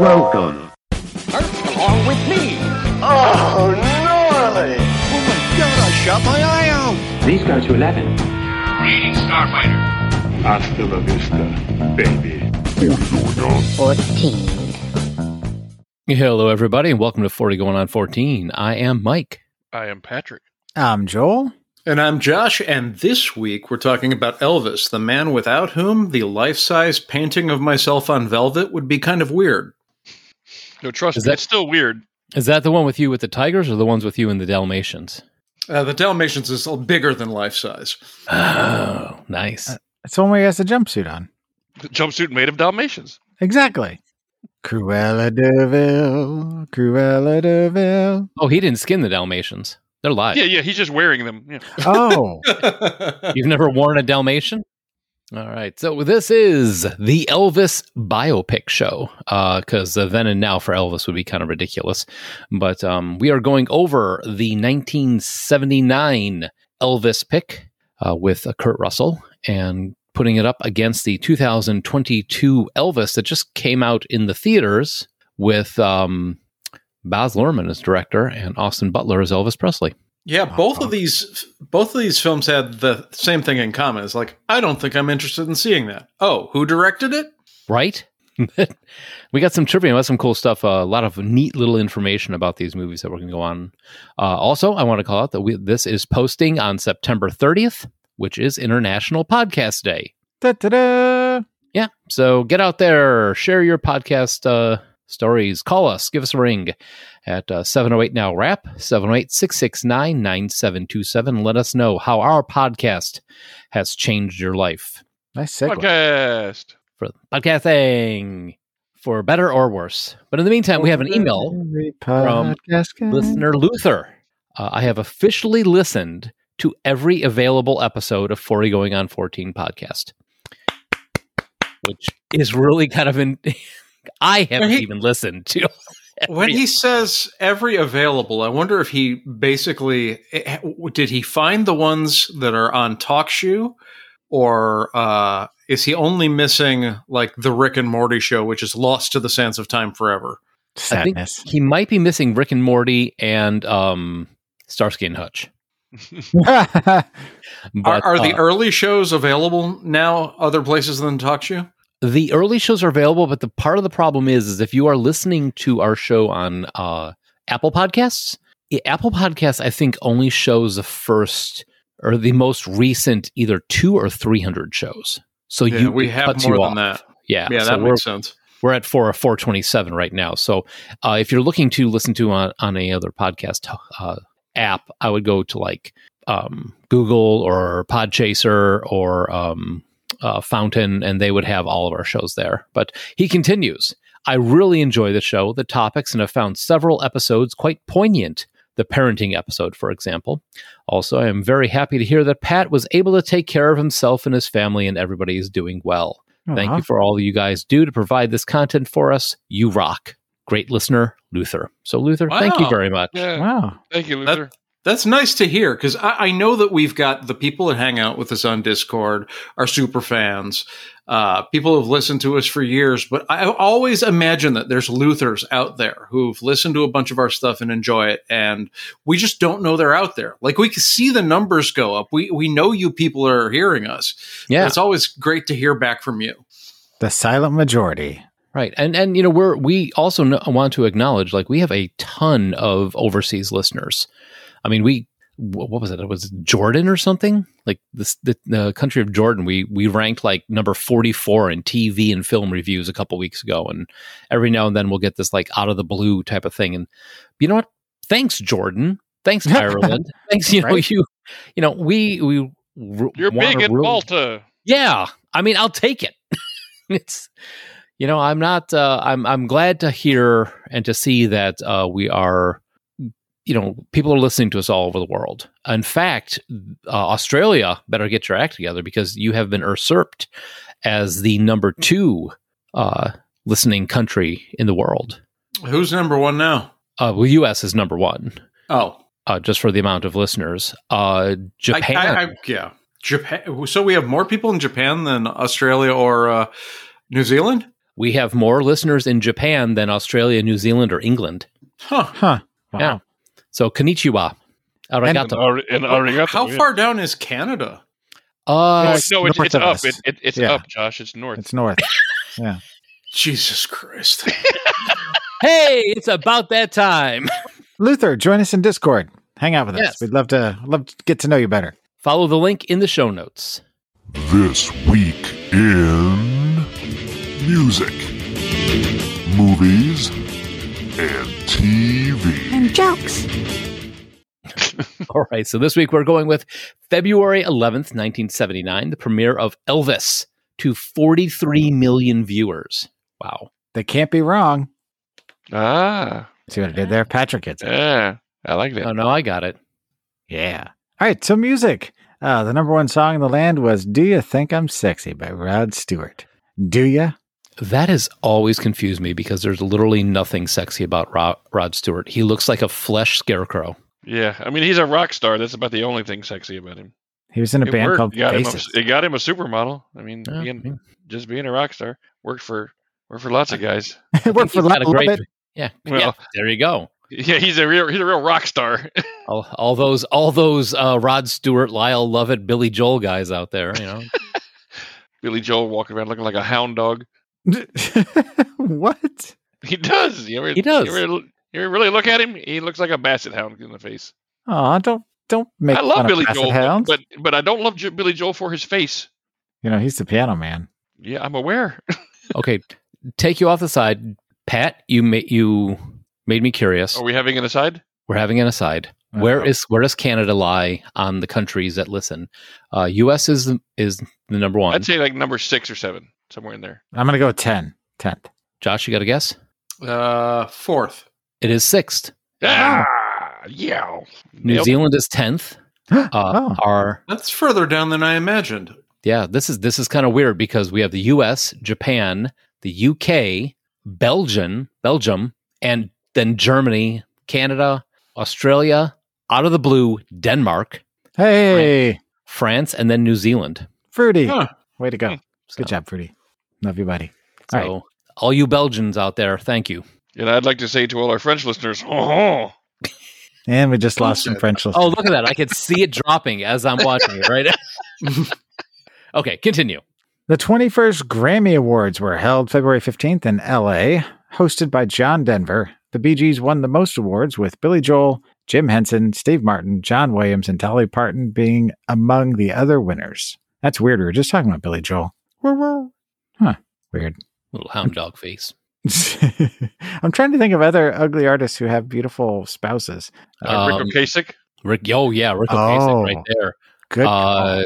Welcome. along with me. Oh, gnarly! Oh my god, I shot my eye out. These go to 11. Reading Starfighter. Hasta la vista, baby. 14. Hello, everybody, and welcome to 40 Going on 14. I am Mike. I am Patrick. I'm Joel. And I'm Josh, and this week we're talking about Elvis, the man without whom the life size painting of myself on velvet would be kind of weird. No, trust Is me, that- it's still weird. Is that the one with you with the tigers or the ones with you in the Dalmatians? Uh, the Dalmatians is bigger than life size. Oh, nice. It's the one where he has a jumpsuit on. The jumpsuit made of Dalmatians. Exactly. Cruella de Vil, Cruella de Vil. Oh, he didn't skin the Dalmatians. They're live. Yeah, yeah, he's just wearing them. Yeah. Oh, You've never worn a Dalmatian? All right. So this is the Elvis biopic show because uh, then and now for Elvis would be kind of ridiculous. But um, we are going over the 1979 Elvis pick uh, with uh, Kurt Russell and putting it up against the 2022 Elvis that just came out in the theaters with um, Baz Luhrmann as director and Austin Butler as Elvis Presley. Yeah, both of these both of these films had the same thing in common. It's like I don't think I'm interested in seeing that. Oh, who directed it? right? we got some trivia, we got some cool stuff, uh, a lot of neat little information about these movies that we're going to go on. Uh, also, I want to call out that we, this is posting on September 30th, which is International Podcast Day. da-da-da. Yeah, so get out there, share your podcast uh, stories, call us, give us a ring at uh, 708 Now Rap, 708 669 9727. Let us know how our podcast has changed your life Nice segue. Podcast. for podcasting for better or worse. But in the meantime, we have an email from podcast listener Luther. Uh, I have officially listened to every available episode of 40 Going on 14 podcast, which is really kind of in. I haven't He- even listened to. When every- he says every available, I wonder if he basically eh, did he find the ones that are on TalkShoe, or uh, is he only missing like the Rick and Morty show, which is lost to the sands of time forever? I think Sadness. he might be missing Rick and Morty and um, Starsky and Hutch. Are, But, are the uh, early shows available now other places than TalkShoe? The early shows are available, but the part of the problem is, is if you are listening to our show on uh, Apple Podcasts, Apple Podcasts, I think, only shows the first or the most recent either two or three hundred shows. So Yeah, you we have more you than off. that. Yeah, Yeah, so that makes sense. we're at four four twenty seven right now. So uh, if you're looking to listen to on on any other podcast uh, app, I would go to like um, Google or Podchaser or um, uh, Fountain, and they would have all of our shows there. But he continues. I really enjoy the show, the topics, and have found several episodes quite poignant. The parenting episode, for example. Also, I am very happy to hear that Pat was able to take care of himself and his family, and everybody is doing well. Thank you for all you guys do to provide this content for us. You rock. Great listener, Luther. So, Luther, thank you very much. Yeah. Wow. Thank you, That- Luther. That's nice to hear because I, I know that we've got the people that hang out with us on Discord are super fans. Uh, people who've listened to us for years, but I always imagine that there's Luthers out there who've listened to a bunch of our stuff and enjoy it, and we just don't know they're out there. Like we can see the numbers go up. We we know you people are hearing us. Yeah. it's always great to hear back from you. The silent majority. Right. And and you know, we're we also kn- want to acknowledge like we have a ton of overseas listeners. I mean, we what was it? It was Jordan or something? Like this the, the country of Jordan. We we ranked like number 44 in TV and film reviews a couple weeks ago and every now and then we'll get this like out of the blue type of thing and you know what? Thanks Jordan. Thanks Ireland. Thanks you know Right. you you know, we we r- You're big in really- Malta. yeah, I mean, I'll take it. it's you know, I'm not. Uh, I'm I'm glad to hear and to see that uh, we are. You know, people are listening to us all over the world. In fact, uh, Australia better get your act together because you have been usurped as the number two uh, listening country in the world. Who's number one now? Uh, well, U.S. is number one, Oh, uh, just for the amount of listeners. Uh, Japan, I, I, I, yeah, Japan. So we have more people in Japan than Australia or uh, New Zealand. We have more listeners in Japan than Australia, New Zealand, or England. Huh. Huh. Wow. Yeah. So konnichiwa. Arigato. ar- and arigato, How yeah. far down is Canada? Uh, It's No, it's, north it's of up. It, it, it's Yeah. up, Josh. It's north. It's north. Yeah. Jesus Christ. hey, it's about that time. Luther, join us in Discord. Hang out with us. Yes. We'd love to love to get to know you better. Follow the link in the show notes. This week in music, movies, and TV. And jokes. All right. So this week we're going with February 11th, 1979, the premiere of Elvis to 43 million viewers. Wow. They can't be wrong. ah, See what I did there? Patrick gets it. yeah. I like that. Oh, no, I got it. Yeah. All right. So music. Uh, the number one song in the land was "Do You Think I'm Sexy" by Rod Stewart. Do ya? That has always confused me because there's literally nothing sexy about Rod, Rod Stewart. He looks like a flesh scarecrow. Yeah, I mean he's a rock star. That's about the only thing sexy about him. He was in a It band worked. called It got, him Faces. a, it got him a supermodel. I mean, Yeah, being, yeah. just being a rock star worked for worked for lots of guys. It worked for He's got a great- It. Yeah. Well- yeah. There you go. Yeah, he's a real he's a real rock star. All, all those, all those uh, Rod Stewart, Lyle Lovett, Billy Joel guys out there. You know. Billy Joel walking around looking like a hound dog. what? He does. You ever, He does. You ever, you ever really look at him? He looks like a basset hound in the face. Oh, don't don't make I love of Billy Basset Joel, Hounds. but but I don't love J- Billy Joel for his face. you know he's the piano man. Yeah, I'm aware. Okay, take you off the side, Pat. You made you made me curious. Are we having an aside? We're having an aside. Where Uh-oh. is where does Canada lie on the countries that listen? Uh, U.S. is is the number one. I'd say like number six or seven, somewhere in there. I'm gonna go with 10. 10th. Josh, you got a guess? Uh, fourth. It is sixth. Ah, yeah. New Nailed. Zealand is tenth. Uh, Oh. Our That's further down than I imagined. yeah, this is this is kind of weird because we have the U.S., Japan, the U.K., Belgium, Belgium, and then Germany, Canada, Australia, out of the blue, Denmark, Hey, France, and then New Zealand. Fruity. Huh. Way to go. Hmm. Good job, Fruity. Love you, buddy. So, All right. all you Belgians out there, thank you. And I'd like to say to all our French listeners, oh, And we just lost some French listeners. Oh, look at that! I can see it dropping as I'm watching it. Right. okay, continue. The 21st Grammy Awards were held February 15th in LA, hosted by John Denver. The Bee Gees won the most awards, with Billy Joel, Jim Henson, Steve Martin, John Williams, and Dolly Parton being among the other winners. That's weird. We were just talking about Billy Joel. Huh. Weird. Little hound dog face. I'm trying to think of other ugly artists who have beautiful spouses. uh, Rick Um, Ocasek. Rick, oh yeah, Rick Oh. Right there. Good. Uh,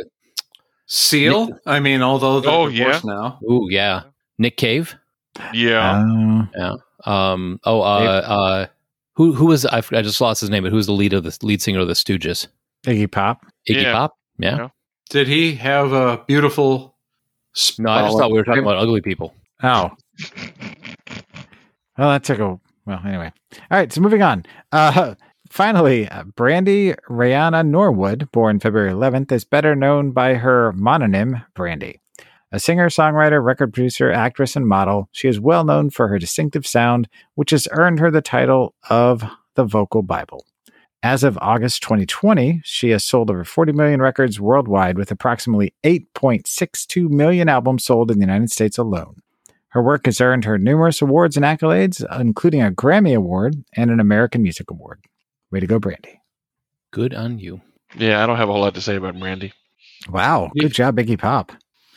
Seal. I mean, although they're Oh, divorced now. ooh yeah, Nick Cave. Yeah. Uh, Um. Oh. Uh. Uh. Who? Who was? I, I just lost his name. But who's the lead of the lead singer of the Stooges? Iggy Pop. Iggy Yeah. Pop. Yeah. Yeah. Did he have a beautiful? No, I just thought we were talking about ugly people. Oh. Well, that took a well. Anyway, all right. So moving on. Uh, finally, uh, Brandy Rayana Norwood, born February 11th, is better known by her mononym Brandy. A singer, songwriter, record producer, actress, and model, she is well known for her distinctive sound, which has earned her the title of the Vocal Bible. As of August 2020, she has sold over 40 million records worldwide, with approximately 8.62 million albums sold in the United States alone. Her work has earned her numerous awards and accolades, including a Grammy Award and an American Music Award. Way to go, Brandy. Good on you. Yeah, I don't have a whole lot to say about Brandy. Wow. Good job, Biggie Pop.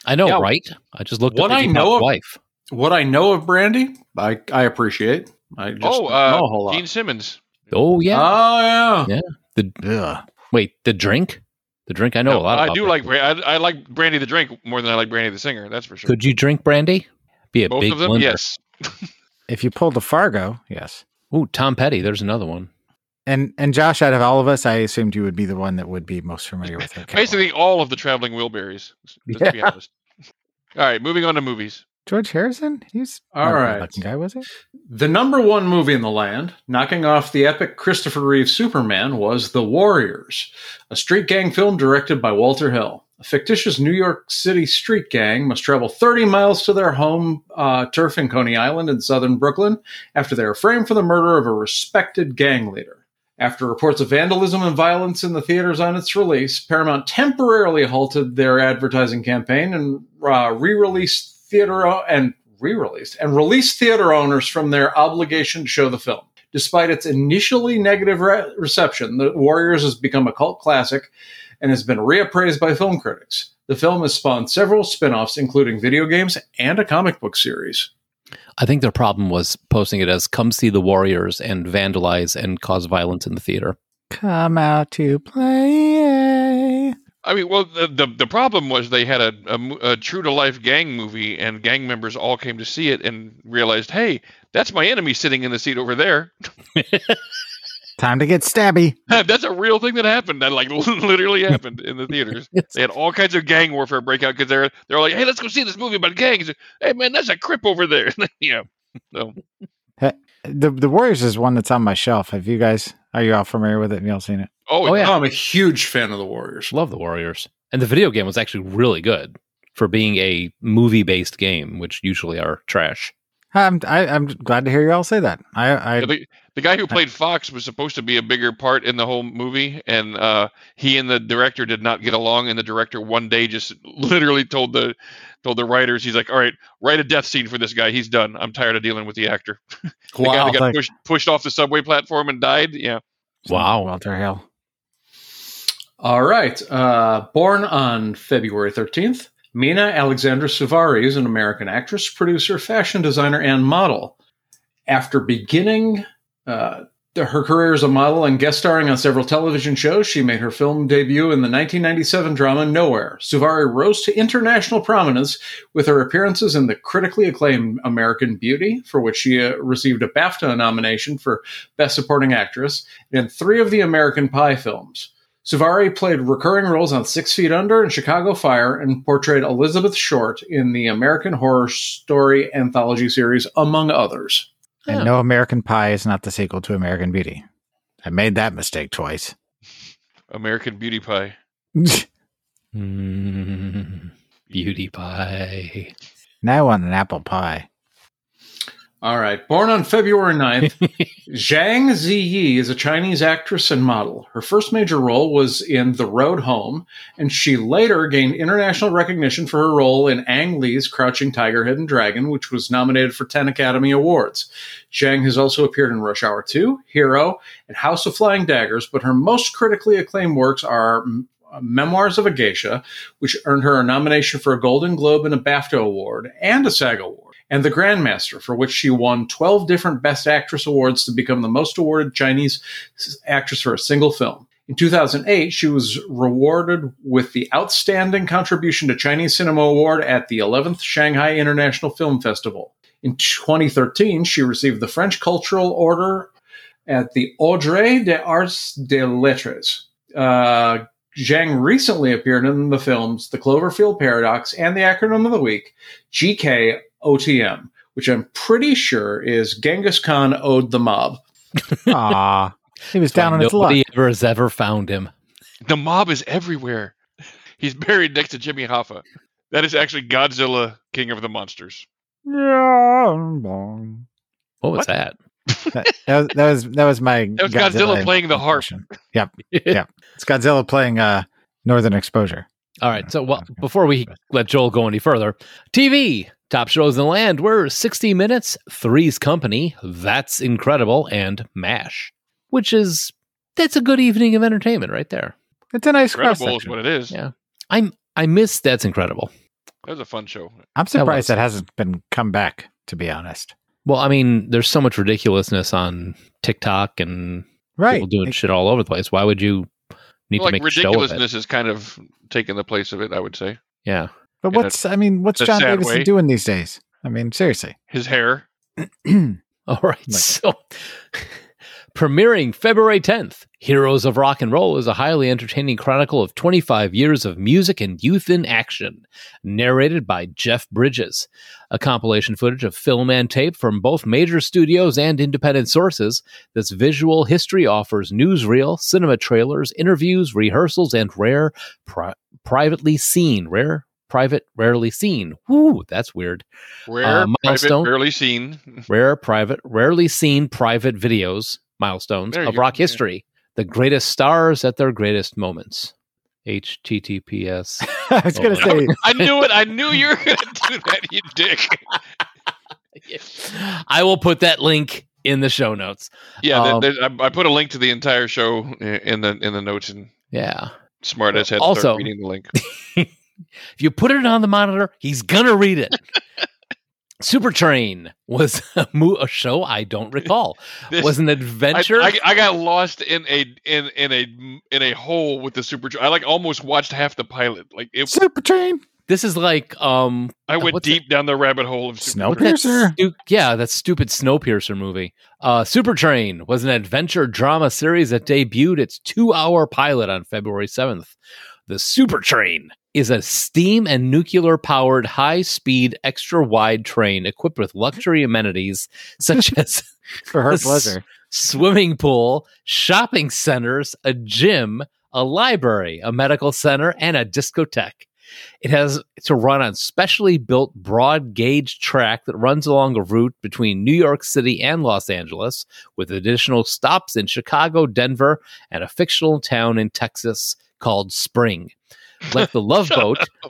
I know, Yeah. right? I just looked What up I know Pop's of- wife. What I know of Brandy, I I appreciate. I just oh, uh, know a whole lot. Gene Simmons. Oh yeah. Oh yeah. Yeah. Ugh. Wait, the drink. The drink. I know No, a lot. Of. I do that. like Bra- I, I like Brandy the drink more than I like Brandy the singer. That's for sure. Could you drink brandy? Be a Both big of them, blender. yes. If you pulled the Fargo, yes. Ooh, Tom Petty. There's another one. And and Josh, out of all of us, I assumed you would be the one that would be most familiar with her. Basically, all of the traveling Wilburys. Let's be Yeah. honest. All right, moving on to movies. George Harrison. He's All right. guy, was he? The number one movie in the land, knocking off the epic Christopher Reeve Superman, was The Warriors, a street gang film directed by Walter Hill. A fictitious New York City street gang must travel 30 miles to their home uh, turf in Coney Island in southern Brooklyn after they are framed for the murder of a respected gang leader. After reports of vandalism and violence in the theaters on its release, Paramount temporarily halted their advertising campaign and uh, re-released theater and re-released and released theater owners from their obligation to show the film. Despite its initially negative re- reception, The Warriors has become a cult classic and has been reappraised by film critics. The film has spawned several spin-offs, including video games and a comic book series. I think their problem was posting it as "Come see the Warriors" and vandalize and cause violence in the theater. Come out to play. I mean, well, the the, the problem was they had a, a, a true to life gang movie, and gang members all came to see it and realized, hey, that's my enemy sitting in the seat over there. Time to get stabby. that's a real thing that happened. That like literally happened in the theaters. They had all kinds of gang warfare break out because they're they're like, hey, let's go see this movie about gangs. Hey, man, that's a crip over there. yeah. So The the Warriors is one that's on my shelf. Have you guys? Are you all familiar with it? Have you all seen it? Oh, Oh, yeah. yeah. I'm a huge fan of the Warriors. Love the Warriors, and the video game was actually really good for being a movie-based game, which usually are trash. I'm I, I'm glad to hear you all say that. I I Yeah, the, the guy who played Fox was supposed to be a bigger part in the whole movie, and uh, he and the director did not get along. And the director one day just literally told the told the writers, he's like, "All right, write a death scene for this guy. He's done. I'm tired of dealing with the actor." The guy that got Like- pushed pushed off the subway platform and died. Yeah, Wow. Walter Hill. All right. Uh, born on February 13th, Mina Alexandra Suvari is an American actress, producer, fashion designer, and model. After beginning uh, her career as a model and guest starring on several television shows, she made her film debut in the 1997 drama Nowhere. Suvari rose to international prominence with her appearances in the critically acclaimed American Beauty, for which she uh, received a BAFTA nomination for Best Supporting Actress, and three of the American Pie films. Suvari played recurring roles on Six Feet Under and Chicago Fire and portrayed Elizabeth Short in the American Horror Story anthology series, among others. Yeah. And no American Pie is not the sequel to American Beauty. I made that mistake twice. American Beauty Pie. Mm, beauty pie. now I want an apple pie. All right. Born on February 9th, Zhang Ziyi is a Chinese actress and model. Her first major role was in The Road Home, and she later gained international recognition for her role in Ang Lee's Crouching Tiger, Hidden Dragon, which was nominated for 10 Academy Awards. Zhang has also appeared in Rush Hour 2, Hero, and House of Flying Daggers, but her most critically acclaimed works are mm, Memoirs of a Geisha, which earned her a nomination for a Golden Globe and a BAFTA Award and a SAG Award, and The Grandmaster, for which she won 12 different Best Actress awards to become the most awarded Chinese actress for a single film. In 2008, she was rewarded with the Outstanding Contribution to Chinese Cinema Award at the 11th Shanghai International Film Festival. In 2013, she received the French Cultural Order at the Ordre des Arts des Lettres. Uh, Zhang recently appeared in the films The Cloverfield Paradox and the acronym of the week, GKOTM, which I'm pretty sure is Genghis Khan owed the mob. Ah, he was down on his luck. Nobody ever has ever found him. The mob is everywhere. He's buried next to Jimmy Hoffa. That is actually Godzilla, King of the Monsters. Yeah. What was What? that? that, that was that was that was my That was Godzilla playing the harp. Yep, yep. It's Godzilla playing uh Northern Exposure. All right. So, well, before we let Joel go any further, TV top shows in the land were 60 Minutes, Three's Company, That's Incredible, and MASH, which is that's a good evening of entertainment right there. It's a nice cross Incredible is what it is. Yeah. I'm I miss That's Incredible. That was a fun show. I'm surprised that hasn't been come back. To be honest, Well, I mean, there's so much ridiculousness on TikTok and right? people doing shit all over the place. Why would you need Well, to like make a show of it? ridiculousness is kind of taking the place of it, I would say. Yeah. But what's I mean, what's John sad Davidson way. doing these days? I mean, seriously. His hair. All right. Like- so Premiering February 10th, Heroes of Rock and Roll is a highly entertaining chronicle of 25 years of music and youth in action, narrated by Jeff Bridges. A compilation footage of film and tape from both major studios and independent sources, this visual history offers newsreel, cinema trailers, interviews, rehearsals, and rare, pri- privately seen, rare, private, rarely seen. Woo, that's weird. Rare, Uh, private, milestone. barely seen. Rare, private, rarely seen private videos, milestones There you of go, rock yeah. history. The greatest stars at their greatest moments. HTTPS. I was going to Oh, say, I knew it. I knew you were going to do that, you dick. I will put that link in the show notes. Yeah, Um, there- there- I, I put a link to the entire show in the in the notes, and Yeah. smart as had to Also- start reading the link. If you put it on the monitor, he's gonna read it. Supertrain was a, mo- a show I don't recall. This- was an adventure. I, I got lost in a in in a in a hole with the super. Train. I like almost watched half the pilot. Like it, Super Train, this is like um I went what's deep down the rabbit hole of super. that Snowpiercer. stu- yeah, that stupid Snowpiercer movie. Uh, Supertrain was an adventure drama series that debuted its two-hour pilot on February seventh. The Supertrain is a steam and nuclear-powered, high-speed, extra-wide train equipped with luxury amenities such as for her pleasure. swimming pool, shopping centers, a gym, a library, a medical center, and a discotheque. It has to run on specially built broad gauge track that runs along a route between New York City and Los Angeles, with additional stops in Chicago, Denver, and a fictional town in Texas called Spring. Like the Love Boat,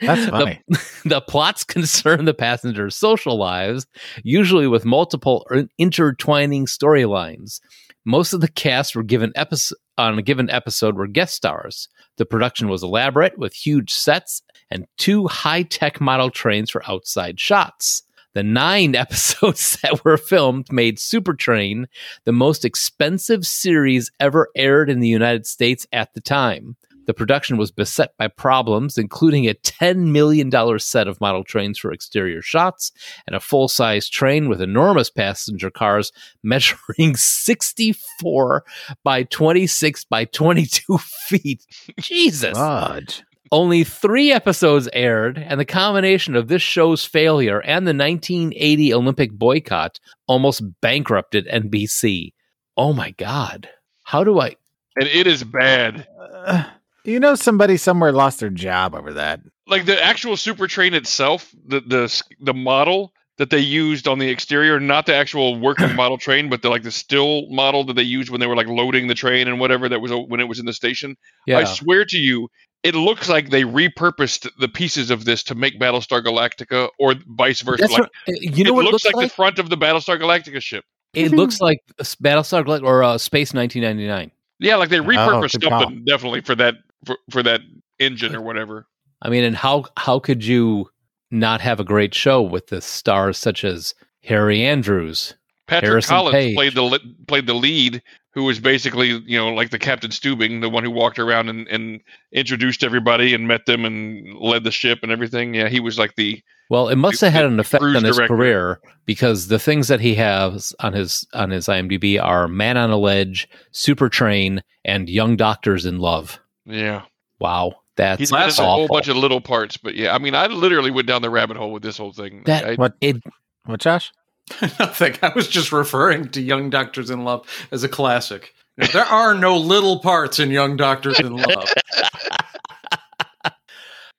That's the- funny. the plots concern the passengers' social lives, usually with multiple or intertwining storylines. Most of the cast were given episode on a given episode were guest stars. The production was elaborate with huge sets and two high-tech model trains for outside shots. The nine episodes that were filmed made Supertrain the most expensive series ever aired in the United States at the time. The production was beset by problems, including a $10 million set of model trains for exterior shots and a full size train with enormous passenger cars measuring 64 by 26 by 22 feet. Jesus. Fudge. Only three episodes aired, and the combination of this show's failure and the 1980 Olympic boycott almost bankrupted NBC. Oh my God. How do I? and it is bad. Uh, you know, somebody somewhere lost their job over that. Like the actual super train itself, the the the model that they used on the exterior, not the actual working model train, but the like the still model that they used when they were like loading the train and whatever that was when it was in the station. Yeah. I swear to you, it looks like they repurposed the pieces of this to make Battlestar Galactica, or vice versa. That's like, what, you know it what looks, looks like, like? the front of the Battlestar Galactica ship. It looks like Battlestar Galactica or uh, Space 1999. Yeah, like they repurposed good call. something definitely for that for, for that engine or whatever. I mean, and how how could you not have a great show with the stars such as Harry Andrews? Patrick Harrison Collins Page. played the played the lead, who was basically you know like the Captain Stubing, the one who walked around and, and introduced everybody and met them and led the ship and everything. Yeah, he was like the Well, it must have had an effect on his director. career because the things that he has on his on his IMDb are Man on a Ledge, Super Train, and Young Doctors in Love. yeah. Wow, that's He's a whole bunch of little parts, but yeah, I mean, I literally went down the rabbit hole with this whole thing. That- I, What? It What, Josh? Nothing. I was just referring to Young Doctors in Love as a classic. There are no little parts in Young Doctors in Love.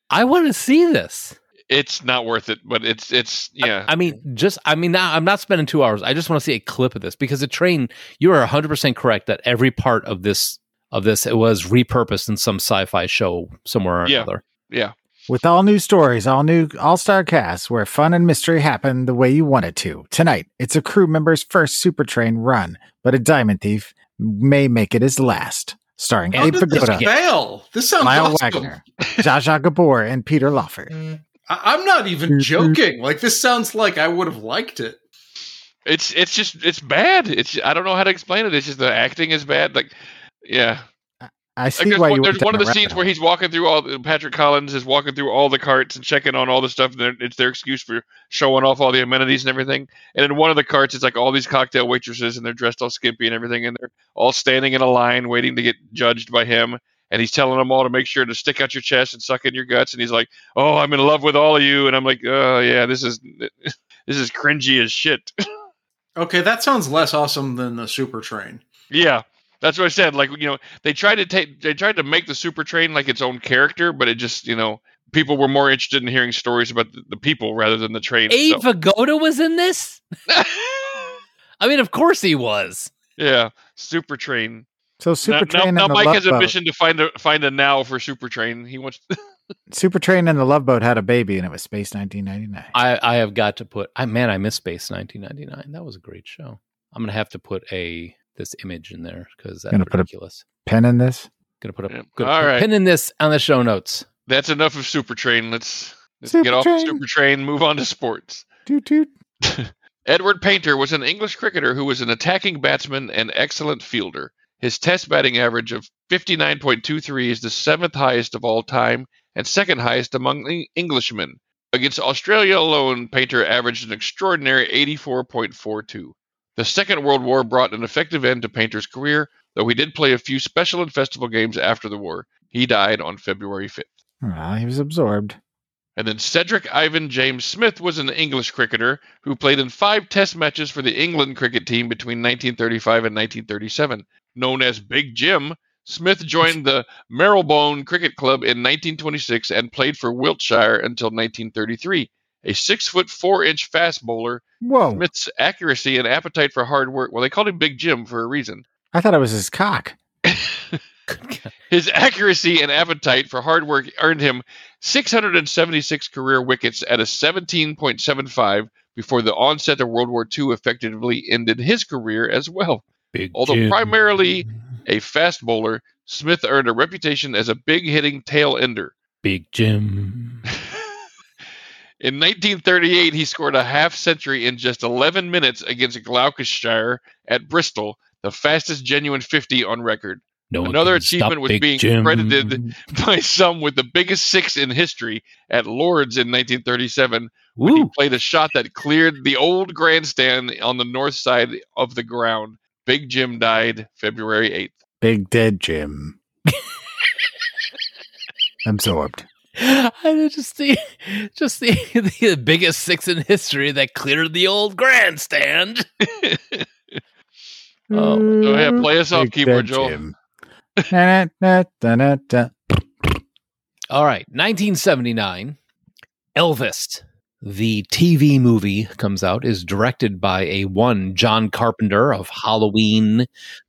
I want to see this. it's not worth it, but it's it's yeah. I mean, just I mean, now I'm not spending two hours. I just want to see a clip of this because the train. You are 100 percent correct that every part of this of this it was repurposed in some sci-fi show somewhere or Yeah. another. yeah. With all new stories, all new all star cast, where fun and mystery happen the way you want it to. Tonight, it's a crew member's first super train run, but a diamond thief may make it his last. Starring How Abe did this Vigoda, fail? This sounds Lyle awesome. Waggoner, Jaja Gabor, and Peter Lawford. I- I'm not even mm-hmm. joking. Like this sounds like I would have liked it. It's it's just it's bad. It's I don't know how to explain it. It's just the acting is bad. Like yeah, I Like see there's why one, you there's one of the scenes where he's walking through all the- Patrick Collins is walking through all the carts and checking on all the stuff and it's their excuse for showing off all the amenities and everything. And in one of the carts it's like all these cocktail waitresses and they're dressed all skimpy and everything and they're all standing in a line waiting to get judged by him. And he's telling them all to make sure to stick out your chest and suck in your guts. And he's like oh i'm in love with all of you. And i'm like oh yeah this is this is cringy as shit. Okay, that sounds less awesome than the super train. Yeah, that's what I said. Like you know, they tried to take, they tried to make the super train like its own character, but it just you know, people were more interested in hearing stories about the, the people rather than the train. Abe itself. Vigoda was in this. I mean, of course he was. yeah, super train. So Super now, Train now and the Mike Love has a Boat. mission to find a find a now for super train. He wants. Super Train and the Love Boat had a baby, and it was Space 1999. I, I have got to put. I man, I miss Space 1999. That was a great show. I'm gonna have to put a this image in there because that's Gonna put a- Pen in this. gonna put a Yeah. gonna All put a right. pin in this on the show notes. That's enough of super train. Let's let's Super get off Train. the super train. Move on to sports. Toot toot. Edward Paynter was an English cricketer who was an attacking batsman and excellent fielder. His test batting average of 59.23 is the seventh highest of all time and second highest among Englishmen. Against Australia alone, Paynter averaged an extraordinary 84.42. The Second World War brought an effective end to Paynter's career, though he did play a few special and festival games after the war. He died on February 5th. Ah, he was absorbed. And then Cedric Ivan James Smith was an English cricketer who played in five test matches for the England cricket team between 1935 and 1937. Known as Big Jim, Smith joined the Marylebone Cricket Club in 1926 and played for Wiltshire until 1933. A six foot four inch fast bowler, Whoa! Smith's accuracy and appetite for hard work. Well, they called him Big Jim for a reason. I thought it was his cock. His accuracy and appetite for hard work earned him 676 career wickets at a 17.75 before the onset of World War II effectively ended his career as well. Big Although Jim. primarily a fast bowler, Smith earned a reputation as a big hitting tail ender. Big Jim. In 1938, he scored a half century in just 11 minutes against Gloucestershire at Bristol, the fastest genuine 50 on record. No Another achievement was being Jim. credited by some with the biggest six in history at Lords in 1937 when he played a shot that cleared the old grandstand on the north side of the ground. Big Jim died February 8th. Big dead Jim. absorbed. I just the just the, the biggest six in history that cleared the old grandstand. Oh, Go ahead, play us off, keyboard, dead Joel. All right, 1979, Elvis, the TV movie comes out, is directed by a one John Carpenter of Halloween,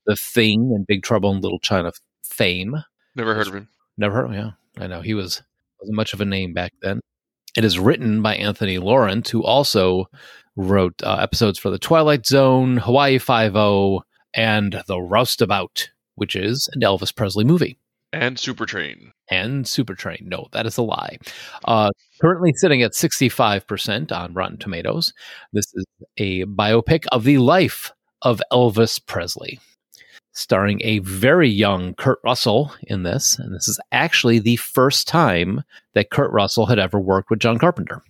The Thing, and Big Trouble in Little China fame. Never heard of him. Never heard. Of him. yeah, I know he was wasn't much of a name back then. It is written by Anthony Lawrence, who also wrote uh, episodes for The Twilight Zone, Hawaii Five O, and The Roustabout, which is an Elvis Presley movie And Supertrain. and Supertrain. No, that is a lie. Uh, currently sitting at 65% on Rotten Tomatoes. This is a biopic of the life of Elvis Presley, starring a very young Kurt Russell in this. And this is actually the first time that Kurt Russell had ever worked with John Carpenter.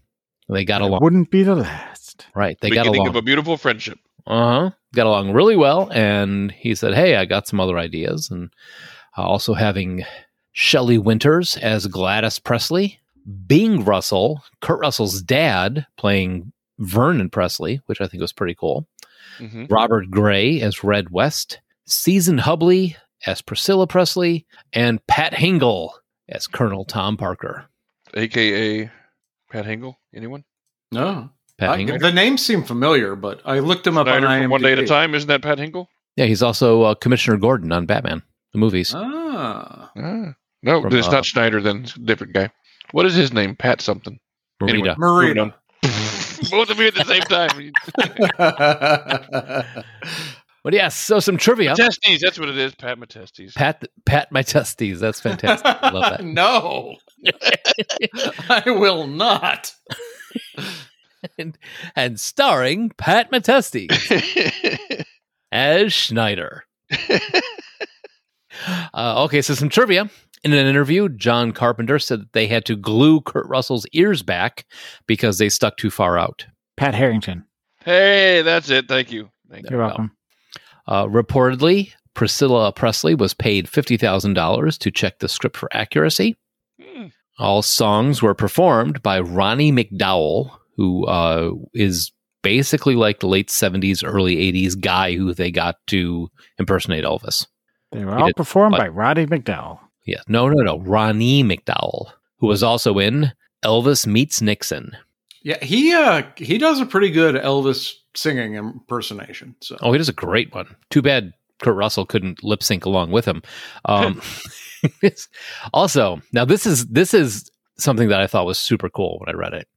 They got along. Wouldn't be the last. Right. They got along. of a beautiful friendship. Uh huh. Got along really well. And he said, Hey, I got some other ideas. And uh, also having Shelley Winters as Gladys Presley, Bing Russell, Kurt Russell's dad, playing Vernon Presley, which I think was pretty cool. hmm Robert Gray as Red West, Season Hubley as Priscilla Presley, and Pat Hingle as Colonel Tom Parker. AKA Pat Hingle. Anyone? No. Pat I- Hingle? the names seem familiar, but I looked him up on from One Day at a Time. Isn't that Pat Hingle? Yeah, he's also uh, Commissioner Gordon on Batman, the movies. Ah. Ah. No, From, then it's uh, not Schneider. Then it's a different guy. What is his name? Pat something. Marita. Moving Marita. Both of you at the same time. But yes, so some trivia. Testes. That's what it is. Pat my Matestes. Pat, pat my testes. That's fantastic. I love that. no. I will not. and, and starring Pat Matestes as Schneider. Uh, okay, so some trivia. In an interview, John Carpenter said that they had to glue Kurt Russell's ears back because they stuck too far out. Pat Harrington. Hey, that's it. Thank you. Thank you. You're welcome. Uh, reportedly, Priscilla Presley was paid $50,000 to check the script for accuracy. Hmm. All songs were performed by Ronnie McDowell, who uh, is basically like the late 70s, early 80s guy who they got to impersonate Elvis. They were He all did, performed but- by Roddy McDowell. Yeah, no, no, no. Ronnie McDowell, who was also in Elvis Meets Nixon. Yeah, he uh he does a pretty good Elvis singing impersonation. So Oh, he does a great one. Too bad Kurt Russell couldn't lip sync along with him. Um, also, now this is this is something that I thought was super cool when I read it.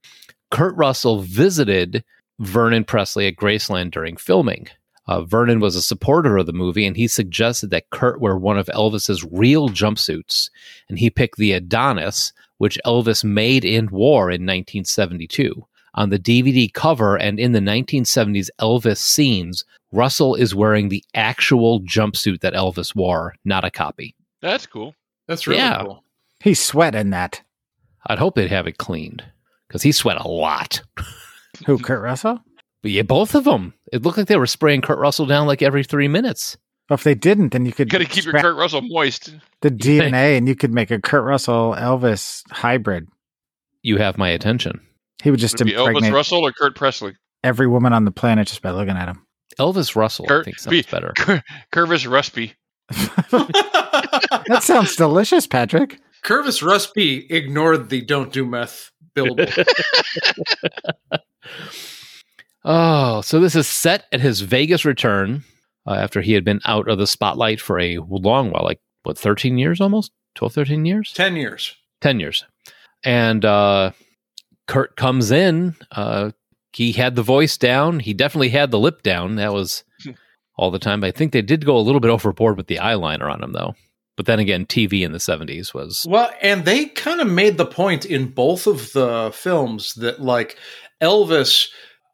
Kurt Russell visited Vernon Presley at Graceland during filming. Uh, Vernon was a supporter of the movie, and he suggested that Kurt wear one of Elvis's real jumpsuits, and he picked the Adonis, which Elvis made and wore in 1972. On the DVD cover and in the 1970s Elvis scenes, Russell is wearing the actual jumpsuit that Elvis wore, not a copy. That's cool. that's really Yeah. cool. He's sweating that. I'd hope they'd have it cleaned because he sweat a lot. Who, Kurt Russell? But yeah, both of them. It looked like they were spraying Kurt Russell down like every three minutes. Well, if they didn't, then you could Got to keep your Kurt Russell moist. the DNA and you could make a Kurt Russell Elvis hybrid. You have my attention. He would just Would it be Elvis Russell or Kurt Presley? every woman on the planet just by looking at him. Elvis Russell, I Kurt- think sounds better. Cur- Curvis Rusby. That sounds delicious, Patrick. Curvis Rusby ignored the "Don't do meth" billable. Oh, so this is set at his Vegas return uh, after he had been out of the spotlight for a long while, like what, 13 years almost? 12, 13 years? Ten years. 10 years. And uh, Kurt comes in. Uh, he had the voice down. He definitely had the lip down. That was all the time. I think they did go a little bit overboard with the eyeliner on him, though. But then again, TV in the 70s was. Well, and they kind of made the point in both of the films that like Elvis,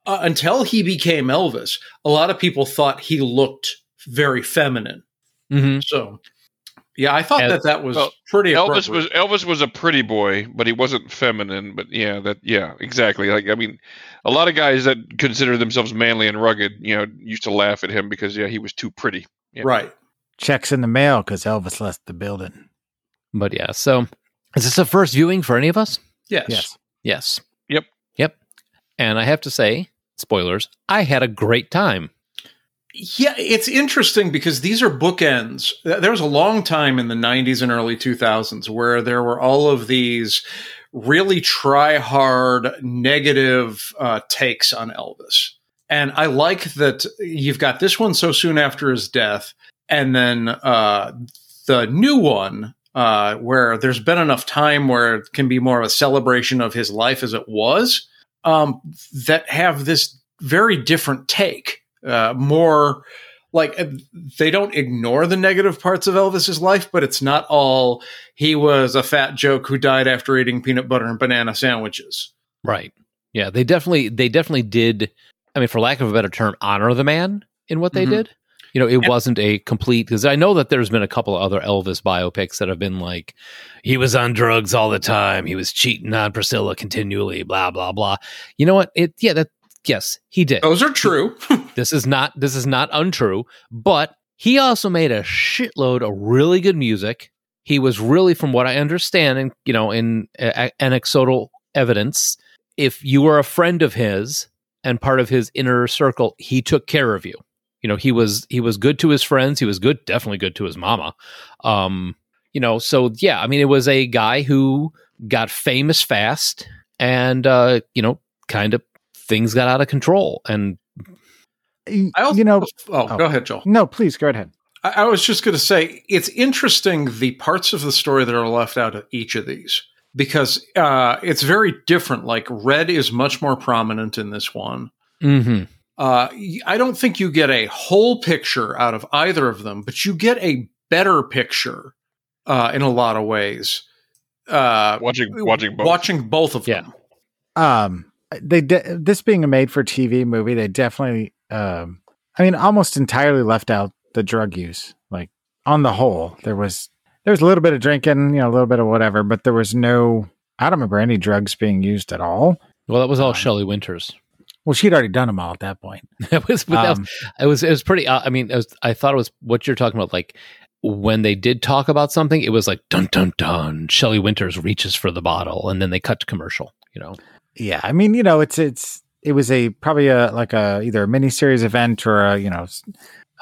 uh, until he became Elvis, a lot of people thought he looked very feminine. Mhm. So, yeah, I thought And- that that was well, pretty. Elvis was. Elvis was a pretty boy, but he wasn't feminine. But yeah, that yeah, exactly. Like I mean, a lot of guys that consider themselves manly and rugged, you know, used to laugh at him because yeah, he was too pretty. Yeah. right. Checks in the mail because Elvis left the building. But yeah, so is this a first viewing for any of us? Yes. Yes. Yes. Yep. Yep. And I have to say, spoilers, I had a great time. Yeah, it's interesting because these are bookends. There was a long time in the 90s and early 2000s where there were all of these really try hard negative uh, takes on Elvis. And I like that you've got this one so soon after his death, and then uh, the new one uh, where there's been enough time where it can be more of a celebration of his life as it was, um, that have this very different take. Uh, more like uh, they don't ignore the negative parts of Elvis's life, but it's not all he was a fat joke who died after eating peanut butter and banana sandwiches. Right. Yeah, they definitely they definitely did I mean for lack of a better term honor the man in what they Mhm. did. You know, it wasn't a complete because I know that there's been a couple of other Elvis biopics that have been like he was on drugs all the time, he was cheating on Priscilla continually, blah blah blah. You know what? It yeah, that yes, he did. Those are true. This is not this is not untrue, but he also made a shitload of really good music. He was really, from what I understand, and you know, in uh, anecdotal evidence, if you were a friend of his and part of his inner circle, he took care of you. You know, he was he was good to his friends. He was good, definitely good to his mama. Um, you know, so yeah, I mean, it was a guy who got famous fast, and uh, you know, kind of things got out of control, and I also, you know, oh, oh. go ahead, Joel. no, please go ahead. I, I was just going to say it's interesting the parts of the story that are left out of each of these because uh, it's very different. Like red is much more prominent in this one. mhm. Uh, y- I don't think you get a whole picture out of either of them, but you get a better picture uh, in a lot of ways. Uh, Watching watching both. watching both of Yeah. them. Um, they de- this being a made for TV movie, they definitely, um, I mean, almost entirely left out the drug use. Like on the whole, there was there was a little bit of drinking, you know, a little bit of whatever, but there was no. I don't remember any drugs being used at all. Well, that was all Um, Shelley Winters. Well, she'd already done them all at that point. it was, but that was- Um, it was, it was pretty. Uh, I mean, it was, I thought it was what you're talking about. Like when they did talk about something, it was like dun dun dun. Shelley Winters reaches for the bottle, and then they cut to commercial. You know, yeah, I mean, you know, it's it's it was a probably a like a either a miniseries event or a you know,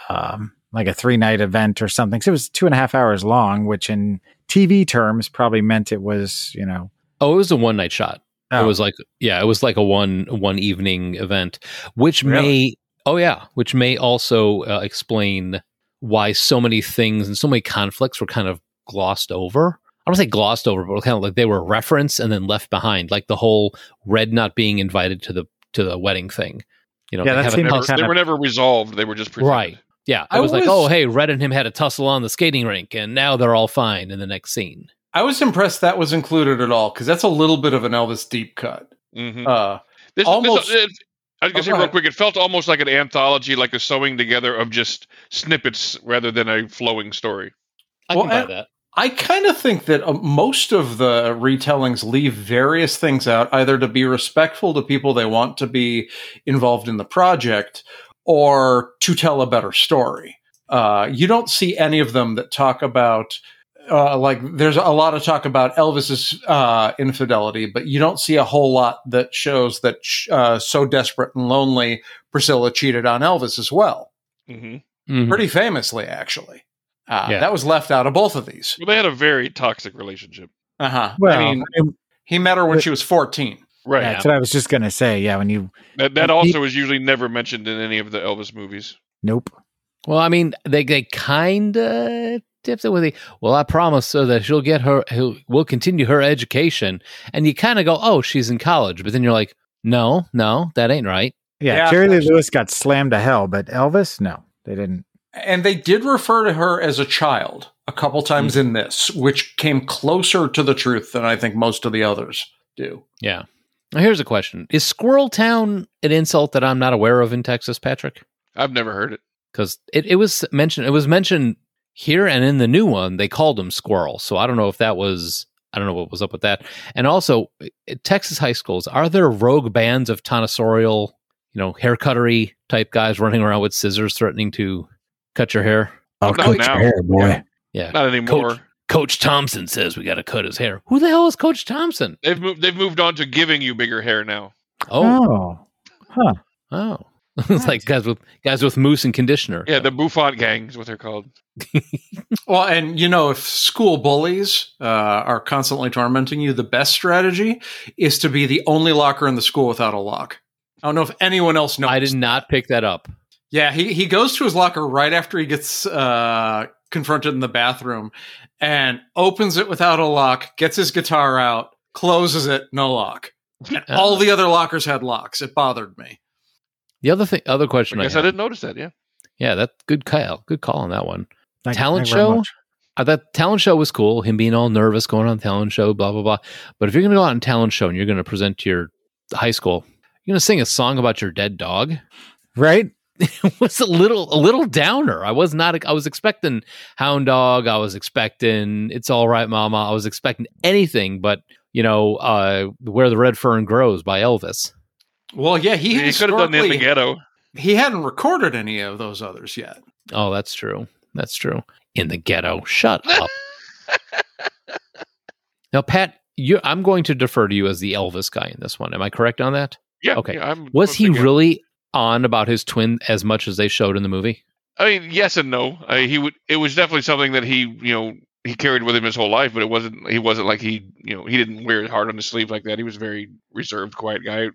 um, like a three night event or something. So it was two and a half hours long, which in TV terms probably meant it was you know. oh, it was a one night shot. Oh, It was like yeah, it was like a one one evening event, which may oh yeah, which may also uh, explain why so many things and so many conflicts were kind of glossed over. I don't say glossed over, but kind of like they were referenced and then left behind, like the whole Red not being invited to the to the wedding thing. You know, Yeah, they that haven't seemed Never, kind they of- were never resolved. They were just presented. right. Yeah, it I was, like, oh, hey, Red and him had a tussle on the skating rink, and now they're all fine in the next scene. I was impressed that was included at all because that's a little bit of an Elvis deep cut. Mhm. Uh, This, almost- this, it, I was Oh, gonna say go real ahead. quick. It felt almost like an anthology, like a sewing together of just snippets rather than a flowing story. I Well, can buy and- that. I kind of think that uh, most of the retellings leave various things out, either to be respectful to people they want to be involved in the project or to tell a better story. Uh, you don't see any of them that talk about, uh, like, there's a lot of talk about Elvis's uh, infidelity, but you don't see a whole lot that shows that sh- uh, so desperate and lonely Priscilla cheated on Elvis as well. hmm Mhm. Pretty famously, actually. Uh, Yeah. That was left out of both of these. Well, they had a very toxic relationship. Uh huh. well, I mean, I mean, he met her when she was 14. Right. that's what I was just gonna say. Yeah, when you That that And also is usually never mentioned in any of the Elvis movies. nope. Well, I mean, they they kind of tipped it with the well. I promise so that she'll get her. He'll, we'll continue her education, and you kind of go, oh, she's in college, but then you're like, no, no, that ain't right. Yeah, Yeah, Jerry Lee Lewis got slammed to hell, but Elvis, no, they didn't. And they did refer to her as a child a couple times mm. in this, which came closer to the truth than I think most of the others do. Yeah. Now, here's a question: Is Squirrel Town an insult that I'm not aware of in Texas, Patrick? I've never heard it. Because it, it was mentioned. It was mentioned here and in the new one. They called him Squirrel. So I don't know if that was. I don't know what was up with that. And also, eh, Texas high schools, are there rogue bands of tonsorial, you know, haircuttery type guys running around with scissors threatening to cut your hair? Oh, Not Coach now. Bear, boy. Yeah. Not anymore. Coach, Coach Thompson says we got to cut his hair. Who the hell is Coach Thompson? They've moved. They've moved on to giving you bigger hair now. Oh, Oh, oh, it's like guys with guys with mousse and conditioner. Yeah, the Bouffant gang is what they're called. Well, and you know, if school bullies uh, are constantly tormenting you, the best strategy is to be the only locker in the school without a lock. I don't know if anyone else knows. I did not pick that up. Yeah, he, he goes to his locker right after he gets uh, confronted in the bathroom and opens it without a lock, gets his guitar out, closes it, no lock. And all the other lockers had locks. It bothered me. The other thing, other question I I, guess I had- didn't notice that. Yeah. yeah, that good call, good call on that one. thank- talent thank you show. much. Uh, that talent show was cool. Him being all nervous going on talent show, blah blah blah. But if you're going to go out on talent show and you're going to present to your high school, you're going to sing a song about your dead dog. Right? it was a little a little downer. I was not. I was expecting Hound Dog. I was expecting It's All Right, Mama. I was expecting anything but you know uh, Where the Red Fern Grows by Elvis. Well, yeah, he, He could have done it in the ghetto. He hadn't recorded any of those others yet. Oh, that's true. That's true. In the ghetto. Shut up. now, Pat, you, I'm going to defer to you as the Elvis guy in this one. Am I correct on that? Yeah. Okay. yeah, I'm, Was I'm he thinking- really on about his twin as much as they showed in the movie? I mean, yes and no. I, he would. It was definitely something that he, you know, he carried with him his whole life. But it wasn't. He wasn't like he, you know, he didn't wear it hard on his sleeve like that. He was a very reserved, quiet guy.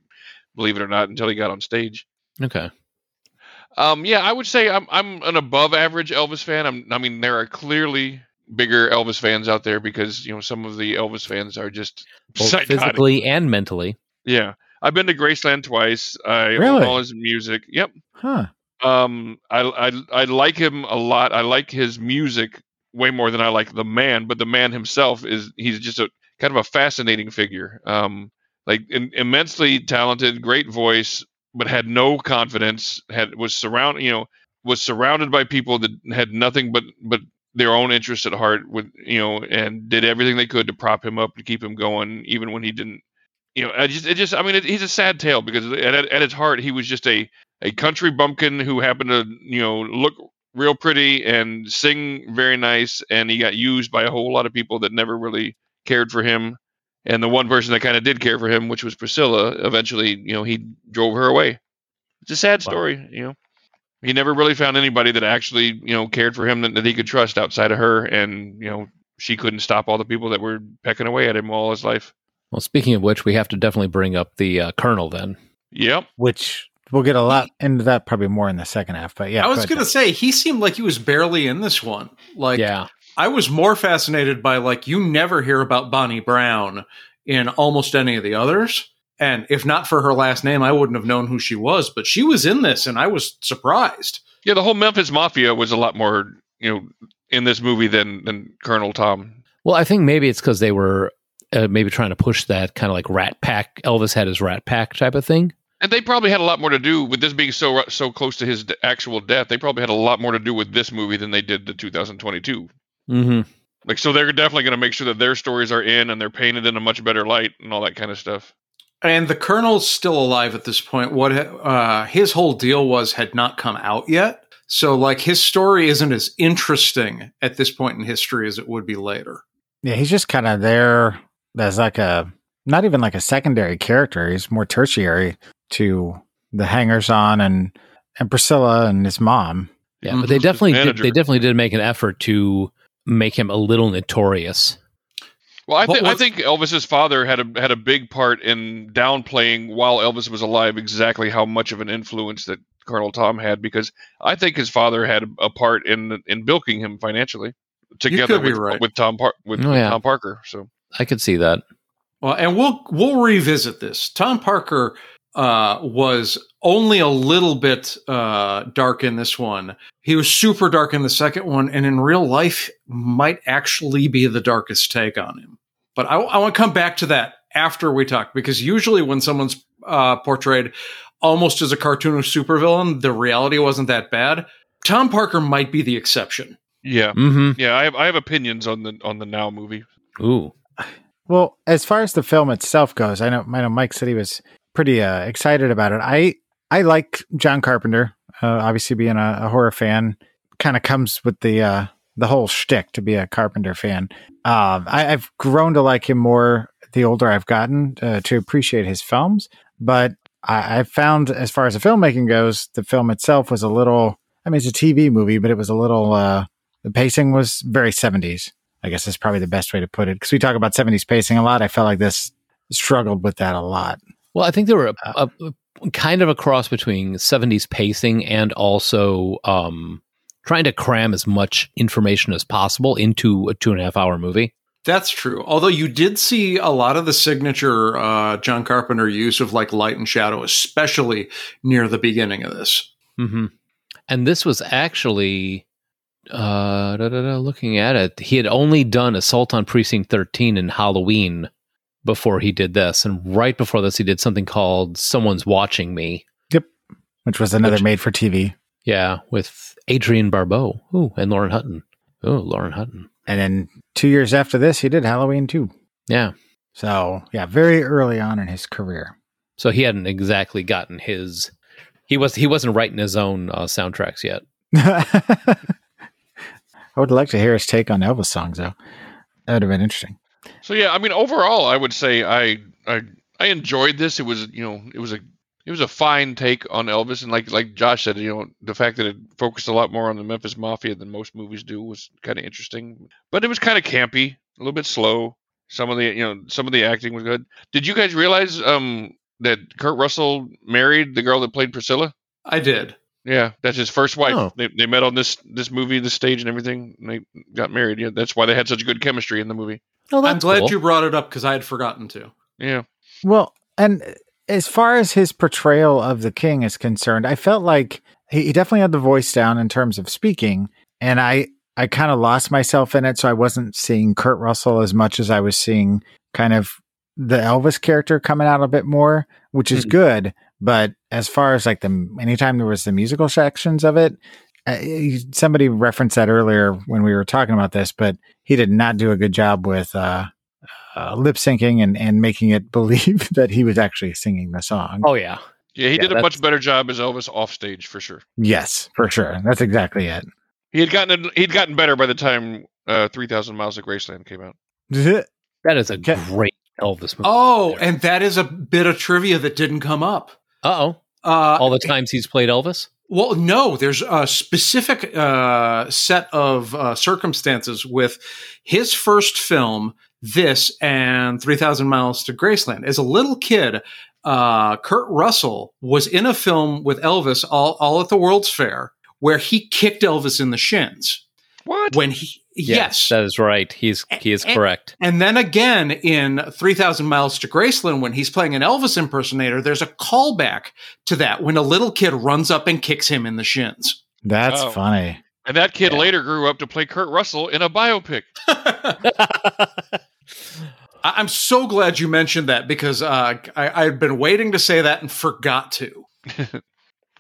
Believe it or not, until he got on stage. Okay. Um, yeah, I would say I'm I'm an above average Elvis fan. I'm, I mean, there are clearly bigger Elvis fans out there because you know some of the Elvis fans are just physically and mentally. Yeah, I've been to Graceland twice. I Really? all his music. Yep. Huh. Um, I I I like him a lot. I like his music way more than I like the man. But the man himself is he's just a kind of a fascinating figure. Um, like in, immensely talented, great voice, but had no confidence. Had was surrounded, you know, was surrounded by people that had nothing but but their own interests at heart with you know and did everything they could to prop him up to keep him going even when he didn't you know I just it just I mean it, he's a sad tale because at, at its heart he was just a a country bumpkin who happened to you know look real pretty and sing very nice and he got used by a whole lot of people that never really cared for him and the one person that kind of did care for him which was Priscilla eventually you know he drove her away it's a sad story you know he never really found anybody that actually you know cared for him that, that he could trust outside of her and you know she couldn't stop all the people that were pecking away at him all his life Well, speaking of which, we have to definitely bring up the uh, Colonel then. yep Which we'll get a lot into that probably more in the second half. But yeah, I was going to say he seemed like he was barely in this one. Like, yeah. I was more fascinated by like you never hear about Bonnie Brown in almost any of the others. And if not for her last name, I wouldn't have known who she was. But she was in this, and I was surprised. yeah the whole memphis mafia was a lot more you know in this movie than than colonel tom Well, I think maybe it's because they were uh, maybe trying to push that kind of like Rat Pack. Elvis had his Rat Pack type of thing. and they probably had a lot more to do with this being so so close to his actual death they probably had a lot more to do with this movie than they did the 2022 Mm-hmm. like so they're definitely going to make sure that their stories are in and they're painted in a much better light and all that kind of stuff And the Colonel's still alive at this point. What uh, his whole deal was had not come out yet. So, like, his story isn't as interesting at this point in history as it would be later. Yeah, he's just kind of there as like a not even like a secondary character. He's more tertiary to the hangers on and and Priscilla and his mom. Yeah, but they definitely did, they definitely did make an effort to make him a little notorious. Well, I, What thi- I think Elvis's father had a had a big part in downplaying while Elvis was alive exactly how much of an influence that Colonel Tom had because I think his father had a part in in bilking him financially together with, right. with Tom Par- with, Oh, with yeah. Tom Parker. So I could see that. Well, and we'll we'll revisit this. Tom Parker uh, was only a little bit uh, dark in this one. He was super dark in the second one, and in real life, might actually be the darkest take on him. But I, I want to come back to that after we talk, because usually when someone's uh, portrayed almost as a cartoon of supervillain, the reality wasn't that bad. Tom Parker might be the exception. yeah, Mm-hmm. yeah, I have I have opinions on the on the Now movie. Ooh. Well, as far as the film itself goes, I know I know Mike said he was pretty uh, excited about it. I I like John Carpenter. Uh, obviously, being a, a horror fan, kind of comes with the uh, the whole shtick to be a Carpenter fan. Um, I, I've grown to like him more the older I've gotten uh, to appreciate his films. But I, I found, as far as the filmmaking goes, the film itself was a little. I mean, it's a TV movie, but it was a little. Uh, the pacing was very seventies. I guess that's probably the best way to put it. Because we talk about 70s pacing a lot. I felt like this struggled with that a lot. Well, I think there were a, a, a kind of a cross between 70s pacing and also um, trying to cram as much information as possible into a two and a half hour movie. That's true. Although you did see a lot of the signature uh, John Carpenter use of like light and shadow, especially near the beginning of this. Mm-hmm. And this was actually, uh, da, da, da, looking at it, he had only done Assault on Precinct 13 and Halloween before he did this. And right before this, he did something called Someone's Watching Me. Yep. Which was another Which- made for TV. Yeah, with Adrienne Barbeau. Ooh, and Lauren Hutton. Oh, Lauren Hutton. And then two years after this, he did Halloween too. Yeah. So, yeah, very early on in his career. So he hadn't exactly gotten his. He was he wasn't writing his own uh, soundtracks yet. I would like to hear his take on Elvis songs, though. That would have been interesting. So yeah, I mean overall, I would say I I I enjoyed this. It was you know it was a it was a fine take on Elvis, and like like Josh said, you know the fact that it focused a lot more on the Memphis Mafia than most movies do was kind of interesting. But it was kind of campy, a little bit slow. Some of the you know some of the acting was good. Did you guys realize um that Kurt Russell married the girl that played Priscilla? I did. Yeah, that's his first wife. Oh. They, they met on this this movie, the stage, and everything. And they got married. Yeah, that's why they had such good chemistry in the movie. Oh, I'm glad you brought it up because I had forgotten to. Yeah. Well, and as far as his portrayal of the king is concerned, I felt like he, he definitely had the voice down in terms of speaking, and I I kind of lost myself in it, so I wasn't seeing Kurt Russell as much as I was seeing kind of the Elvis character coming out a bit more, which is Mhm. good. But as far as like the anytime there was the musical sections of it, uh, somebody referenced that earlier when we were talking about this, but he did not do a good job with uh, uh, lip syncing and, and making it believe that he was actually singing the song. Oh yeah, Yeah, he Yeah, did a much better job as Elvis off stage for sure. Yes, for sure. That's exactly it. He had gotten he'd gotten better by the time uh, Three Thousand Miles of Graceland came out. that is a Okay. great Elvis movie. Oh, and that is a bit of trivia that didn't come up. Uh oh, Uh, all the times he's played Elvis. Well, no, there's a specific uh, set of uh, circumstances with his first film, this, and 3,000 Miles to Graceland. As a little kid, uh, Kurt Russell was in a film with Elvis all, all at the World's Fair where he kicked Elvis in the shins. What? When he, yes. that is right. He's he is And- correct. And then again in 3000 Miles to Graceland, when he's playing an Elvis impersonator, there's a callback to that when a little kid runs up and kicks him in the shins. That's Oh. funny. And that kid Yeah. later grew up to play Kurt Russell in a biopic. I- I'm so glad you mentioned that because uh, I, I've been waiting to say that and forgot to.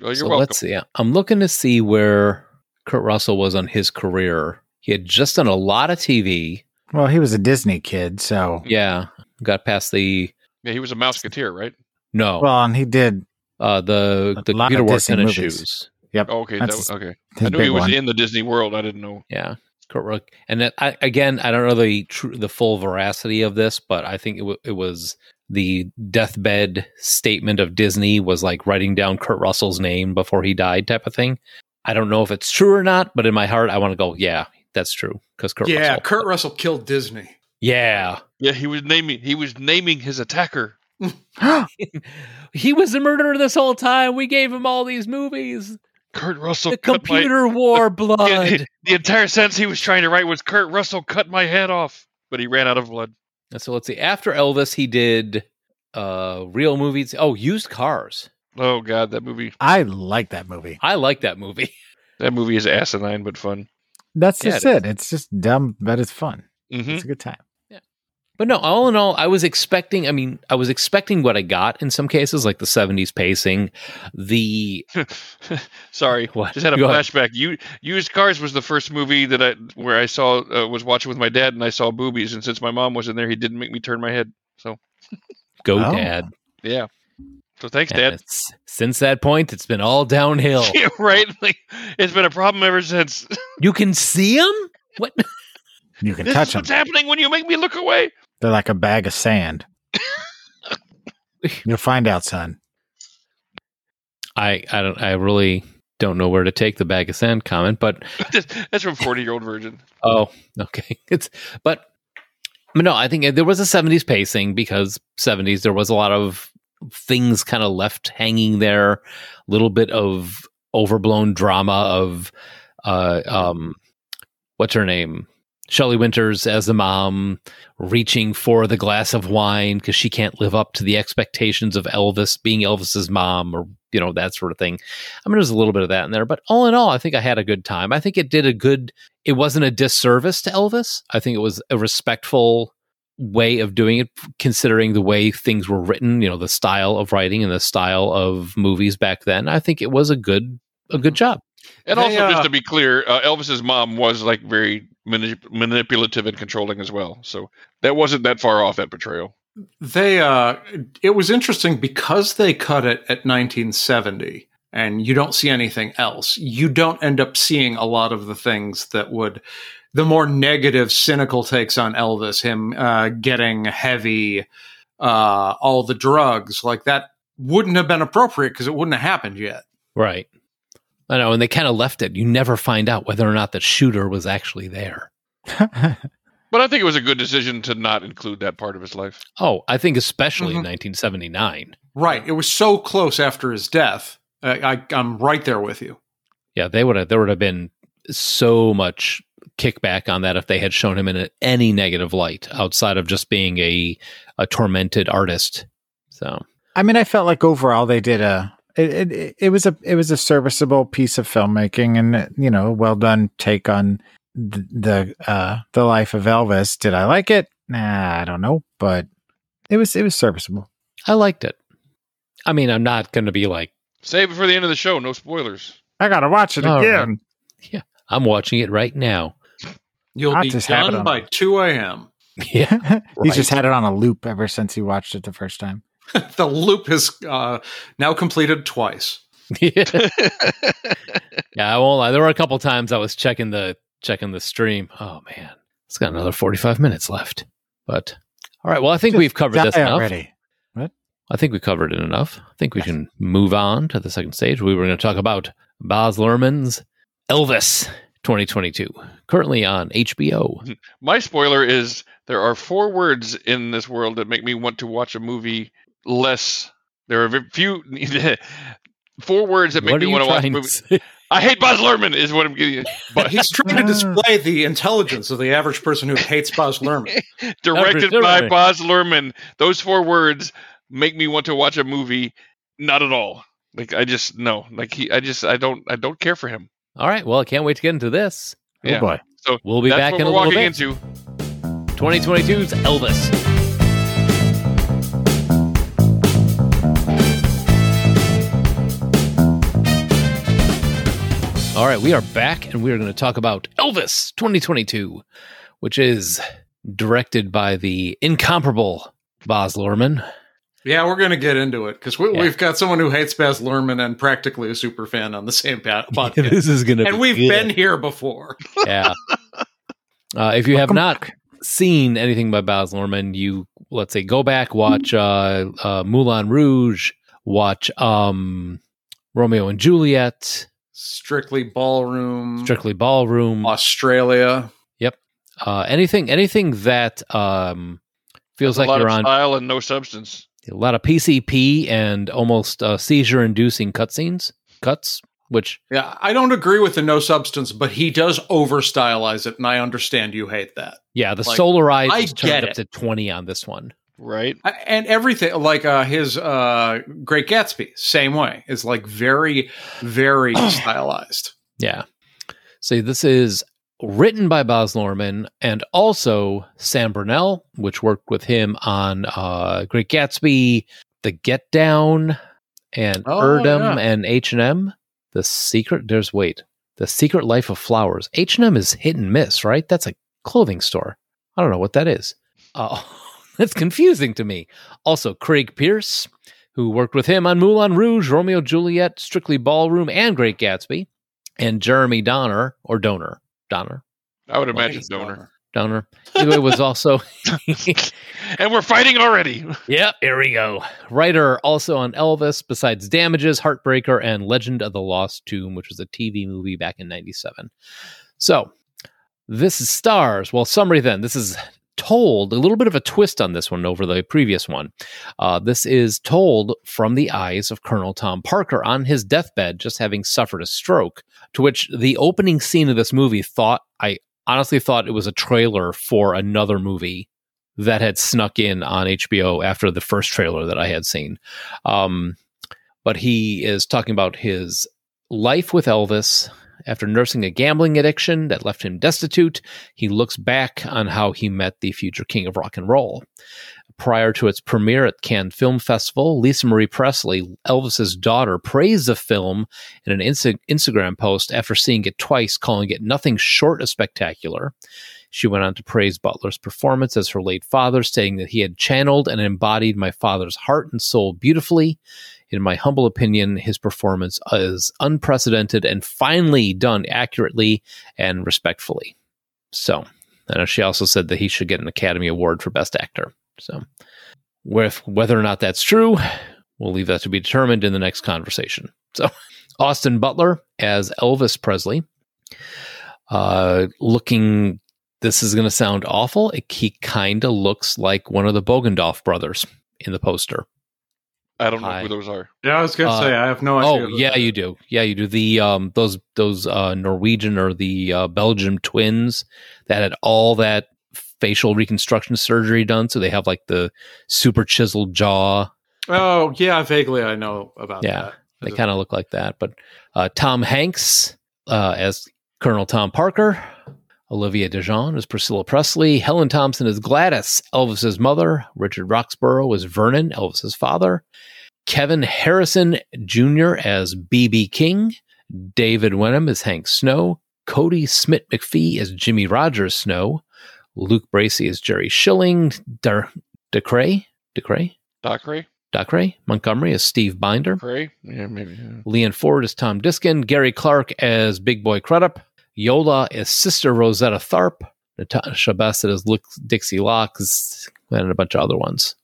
Well, you're so welcome. let's see. I'm looking to see where Kurt Russell was on his career. He had just done a lot of TV. Well, he was a Disney kid, so Yeah, got past the Yeah, he was a Mouseketeer, right? no, well, and he did uh, the the lot computer of wore Disney tennis movies. shoes. Yep. Oh, okay, That's that, okay. his I knew he was one. in the Disney World. I didn't know. Yeah, Kurt Russell. And it, I, again, I don't know the tr- the full veracity of this, but I think it, w- it was the deathbed statement of Disney was like writing down Kurt Russell's name before he died, type of thing. I don't know if it's true or not, but in my heart, I want to go, yeah, that's true because Kurt. yeah, Russell. Kurt Russell killed Disney. Yeah, Yeah, he was naming he was naming his attacker. he was the murderer this whole time. We gave him all these movies. Kurt Russell The cut my- computer wore Yeah, blood. the entire sentence he was trying to write was Kurt Russell cut my head off, but he ran out of blood. And so let's see. After Elvis, he did uh real movies. Oh, used cars. Oh god, that movie I like that movie. I like that movie. that movie is asinine but fun. That's Yeah, just it it. It's just dumb, but it's fun. hmm It's a good time. Yeah. But no, all in all, I was expecting. I mean, I was expecting what I got in some cases, like the '70s pacing. The Sorry, What? just had a Go ahead. flashback. You Used Cars was the first movie that I where I saw uh, was watching with my dad and I saw boobies and since my mom was in there, he didn't make me turn my head. So Go Oh. Dad. yeah. So thanks, And Dad. since that point, it's been all downhill. yeah, right. Like, it's been a problem ever since. you can see them. What? You can this touch is them. what's happening when you make me look away. They're like a bag of sand. You'll find out, son. I I don't. I really don't know where to take the bag of sand comment, but That's from Forty Year Old Virgin. Oh, okay. It's but but no, I think there was a 70s pacing because 70s there was a lot of things kind of left hanging there, a little bit of overblown drama of uh um what's her name? Shelley Winters as the mom reaching for the glass of wine because she can't live up to the expectations of Elvis being Elvis's mom or you know that sort of thing. I mean there's a little bit of that in there, but all in all I think I had a good time. I think it did a good it wasn't a disservice to Elvis. I think it was a respectful way of doing it, considering the way things were written. You know, the style of writing and the style of movies back then. I think it was a good a good job. And They, also, uh, just to be clear, uh, Elvis's mom was like very manip- manipulative and controlling as well. So that wasn't that far off that portrayal. They uh it was interesting because they cut it at 1970 and you don't see anything else. You don't end up seeing a lot of the things that would the more negative cynical takes on Elvis, him uh getting heavy uh all the drugs like that wouldn't have been appropriate because it wouldn't have happened yet. Right. I know, and they kind of left it. You never find out whether or not the shooter was actually there. But I think it was a good decision to not include that part of his life. Oh, I think especially Mhm. in 1979. Right. It was so close after his death. Uh, I, I'm right there with you. Yeah, they would have. There would have been so much kickback on that if they had shown him in a, any negative light outside of just being a a tormented artist. So I mean, I felt like overall they did a. It, it it was a it was a serviceable piece of filmmaking and you know well done take on the the uh the life of Elvis. Did I like it? Nah, I don't know, but it was it was serviceable. I liked it. I mean, I'm not going to be like, Save it for the end of the show. No spoilers. I gotta watch it All again. I'm watching it right now. You'll I'll be just it done on- by 2 a.m. Yeah. He's just had it on a loop ever since he watched it the first time. the loop is uh, now completed twice. yeah. Yeah, I won't lie. There were a couple times I was checking the checking the stream. Oh man, it's got another forty five minutes left. But all right, well, I think Just we've covered this Die enough. already. I think we covered it enough. I think we can move on to the second stage. We were going to talk about Baz Luhrmann's Elvis 2022, currently on HBO. My spoiler is there are four words in this world that make me want to watch a movie less. There are a few four words that make What me want to watch a movie. say? I hate Baz Luhrmann is what I'm getting. But He's trying to ah. display the intelligence of the average person who hates Baz Luhrmann. directed by everything. Baz Luhrmann. Those four words make me want to watch a movie. Not at all. Like I just no. Like he. I just I don't I don't care for him. All right, well, I can't wait to get into this. Oh boy. So We'll be back in a little walking bit. into. 2022's Elvis. All right, we are back and we are going to talk about Elvis 2022, which is directed by the incomparable Baz Luhrmann. Yeah, we're going to get into it because we, Yeah. we've got someone who hates Baz Luhrmann and practically a super fan on the same pa- podcast. this is going to and we've been here before. yeah. Uh, if you have not back. seen anything by Baz Luhrmann, you let's say go back watch uh, uh, Moulin Rouge, watch um, Romeo and Juliet, Strictly ballroom, Strictly Ballroom, Australia. Yep. Uh, anything anything that um, feels a like lot you're of on style and no substance. A lot of PCP and almost uh, seizure inducing cutscenes, cuts, which Yeah, I don't agree with the no substance, but he does over stylize it, and I understand you hate that. yeah, the Like, solar eyes I is turned get up to twenty on this one. Right. I- And everything, like uh, his uh, Great Gatsby, same way, is like very, very stylized. Yeah. See, this is written by Baz Luhrmann and also Sam Bromell, which worked with him on uh, Great Gatsby, The Get Down, and Oh, Erdem yeah. and H and M. The Secret. There's wait. The Secret Life of Flowers. H and M is hit and miss, right? That's a clothing store. I don't know what that is. Oh, that's confusing to me. Also, Craig Pearce, who worked with him on Moulin Rouge, Romeo Juliet, Strictly Ballroom, and Great Gatsby and Jeremy Donner or Donor Donner I would imagine Nice donor. Donner. Either way, was also and we're fighting already. yep. Here we go. Writer also on Elvis, besides Damages, Heartbreaker, and Legend of the Lost Tomb, which was a TV movie back in '97. So this is stars. Well, summary then. This is told a little bit of a twist on this one over the previous one. Uh, this is told from the eyes of Colonel Tom Parker on his deathbed, just having suffered a stroke. To which the opening scene of this movie thought I honestly thought it was a trailer for another movie that had snuck in on HBO after the first trailer that I had seen. Um, but he is talking about his life with Elvis. After nursing a gambling addiction that left him destitute, he looks back on how he met the future king of rock and roll. Prior to its premiere at Cannes Film Festival, Lisa Marie Presley, Elvis's daughter, praised the film in an Insta- Instagram post after seeing it twice, calling it nothing short of spectacular. She went on to praise Butler's performance as her late father, stating that he had channeled and embodied my father's heart and soul beautifully. In my humble opinion, his performance is unprecedented and finally done accurately and respectfully. So, and she also said that he should get an Academy Award for Best Actor. So, with whether or not that's true, we'll leave that to be determined in the next conversation. So, Austin Butler as Elvis Presley, uh, looking. This is going to sound awful. It, he kind of looks like one of the Bogdanoff brothers in the poster. I don't know Hi. who those are. Yeah, I was going to Uh, say, I have no idea. Oh yeah, that you do. Yeah, you do. The um those those uh Norwegian or the uh, Belgium twins that had all that facial reconstruction surgery done, so they have like the super chiseled jaw. Oh, yeah, vaguely I know about Yeah, that. They kind of look like that. But uh, Tom Hanks uh, as Colonel Tom Parker, Olivia DeJonge as Priscilla Presley, Helen Thomson as Gladys, Elvis's mother, Richard Roxburgh as Vernon, Elvis's father, Kevin Harrison Jr. as BB King, David Wenham as Hank Snow, Cody Smith McPhee as Jimmy Rogers Snow, Luke Bracey as Jerry Schilling, Dar- DeCray, DeCray, Dockery? Docray Montgomery as Steve Binder, Cray? Yeah, maybe. yeah. Leon Ford as Tom Diskin, Gary Clark as Big Boy Crudup, Yola as Sister Rosetta Tharpe, Natasha Bassett as Luke Dixie Locks, and a bunch of other ones.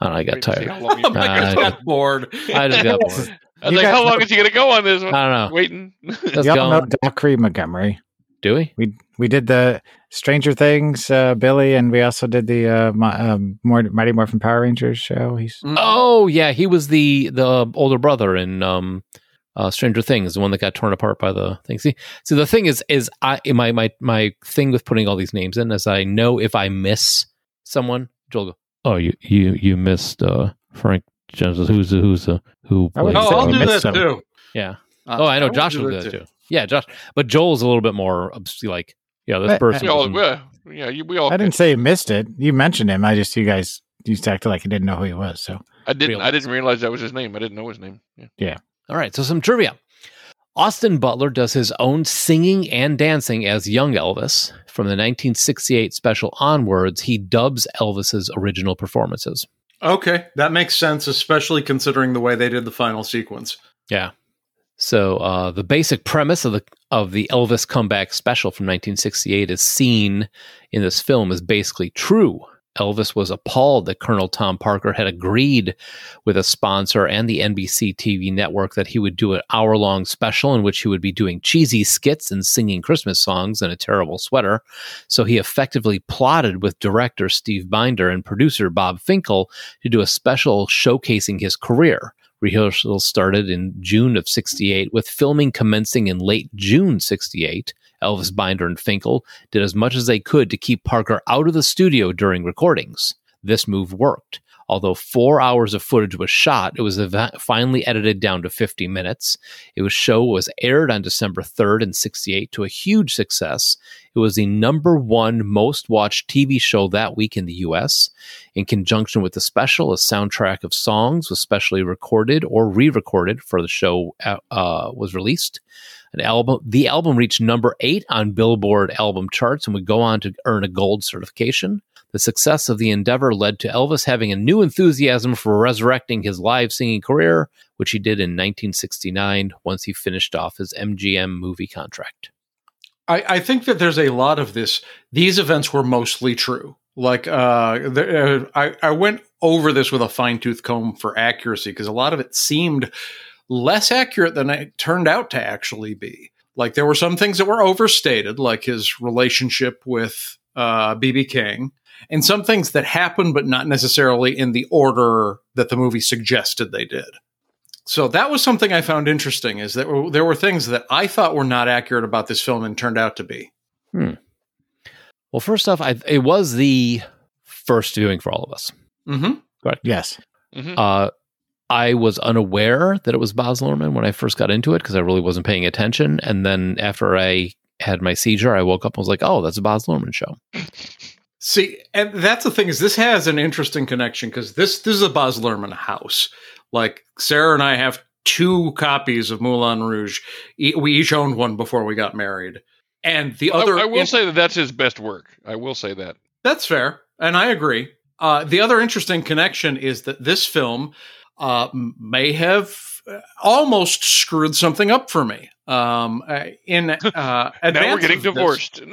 I I got Wait tired. how long he- Oh my God, Uh, got bored. I just got bored. I was You like, guys how long know- is he going to go on this? One? I don't know. Waiting. Let's Y'all go. know Dockery Montgomery. Do we? We we did the Stranger Things, uh, Billy, and we also did the uh, Mi- um, more Mighty Morphin Power Rangers show. He's Mm. Oh yeah, he was the the older brother in um, uh, Stranger Things, the one that got torn apart by the thing. See, so the thing is, is I my my my thing with putting all these names in is I know if I miss someone, Joel go, oh you you you missed uh, Frank Jones, who's the, who's the who I would plays Oh, I'll do missed that some. too. yeah. Uh, Oh, I know would Josh will do that too. Yeah, Josh, but Joel's a little bit more obs- like yeah, this But- person. We all, yeah, yeah, you, we all. I didn't say you missed it. You mentioned him. I just you guys you acted like you didn't know who he was. So I didn't. realize. I didn't realize that was his name. I didn't know his name. Yeah. All right, so some trivia. Austin Butler does his own singing and dancing as young Elvis. From the 1968 special onwards, he dubs Elvis's original performances. Okay, that makes sense, especially considering the way they did the final sequence. Yeah. So uh, the basic premise of the of the Elvis comeback special from 1968 is seen in this film is basically true. Elvis was appalled that Colonel Tom Parker had agreed with a sponsor and the NBC TV network that he would do an hour long special in which he would be doing cheesy skits and singing Christmas songs in a terrible sweater. So he effectively plotted with director Steve Binder and producer Bob Finkel to do a special showcasing his career. Rehearsals started in June of 68, with filming commencing in late June 68. Elvis Binder and Finkel did as much as they could to keep Parker out of the studio during recordings. This move worked. Although four hours of footage was shot, it was eva- finally edited down to 50 minutes. It was show was aired on December 3rd in 68 to a huge success. It was the number one most watched TV show that week in the US. In conjunction with the special, a soundtrack of songs was specially recorded or re-recorded for the show uh, uh, was released. An album, the album reached number eight on Billboard album charts and would go on to earn a gold certification. The success of the endeavor led to Elvis having a new enthusiasm for resurrecting his live singing career, which he did in 1969 once he finished off his MGM movie contract. I, I think that there's a lot of this. These events were mostly true. Like uh, uh, I, I went over this with a fine tooth comb for accuracy because a lot of it seemed less accurate than it turned out to actually be. Like there were some things that were overstated, like his relationship with uh, BB King, and some things that happened, but not necessarily in the order that the movie suggested they did. So that was something I found interesting. Is that there were things that I thought were not accurate about this film and turned out to be. Well, first off, I, it was the first viewing for all of us. Mm-hmm. yes, Mhm. Uh, I was unaware that it was Baz Luhrmann when I first got into it because I really wasn't paying attention. And then after I had my seizure, I woke up and was like, "Oh, that's a Baz Luhrmann show." See, and that's the thing is this has an interesting connection because this this is a Baz Luhrmann house. Like Sarah and I have two copies of Moulin Rouge. E- we each owned one before we got married, and the I- other. I, will say that that's his best work. I will say that. That's fair, and I agree. Uh, the other interesting connection is that this film uh, may have uh, almost screwed something up for me. Um, uh, in uh, now we're getting divorced.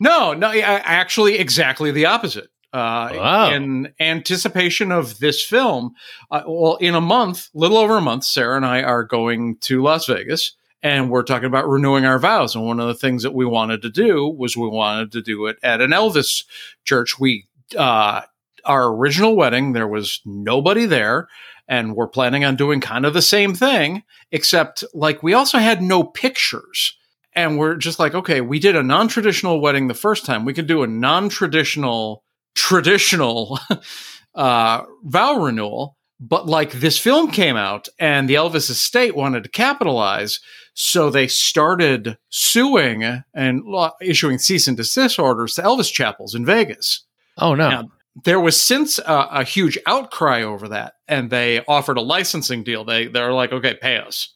No, no, actually, exactly the opposite. Uh, Wow. In anticipation of this film, uh, well, in a month, little over a month, Sarah and I are going to Las Vegas, and we're talking about renewing our vows. And one of the things that we wanted to do was we wanted to do it at an Elvis church. We uh, our original wedding, there was nobody there, and we're planning on doing kind of the same thing, except like we also had no pictures and we're just like, okay, we did a non-traditional wedding the first time. We could do a non-traditional, traditional uh, vow renewal. But like this film came out, and the Elvis estate wanted to capitalize, so they started suing and lo- issuing cease and desist orders to Elvis chapels in Vegas. Oh no! Now, there was since a, a huge outcry over that, and they offered a licensing deal. They they're like, okay, pay us.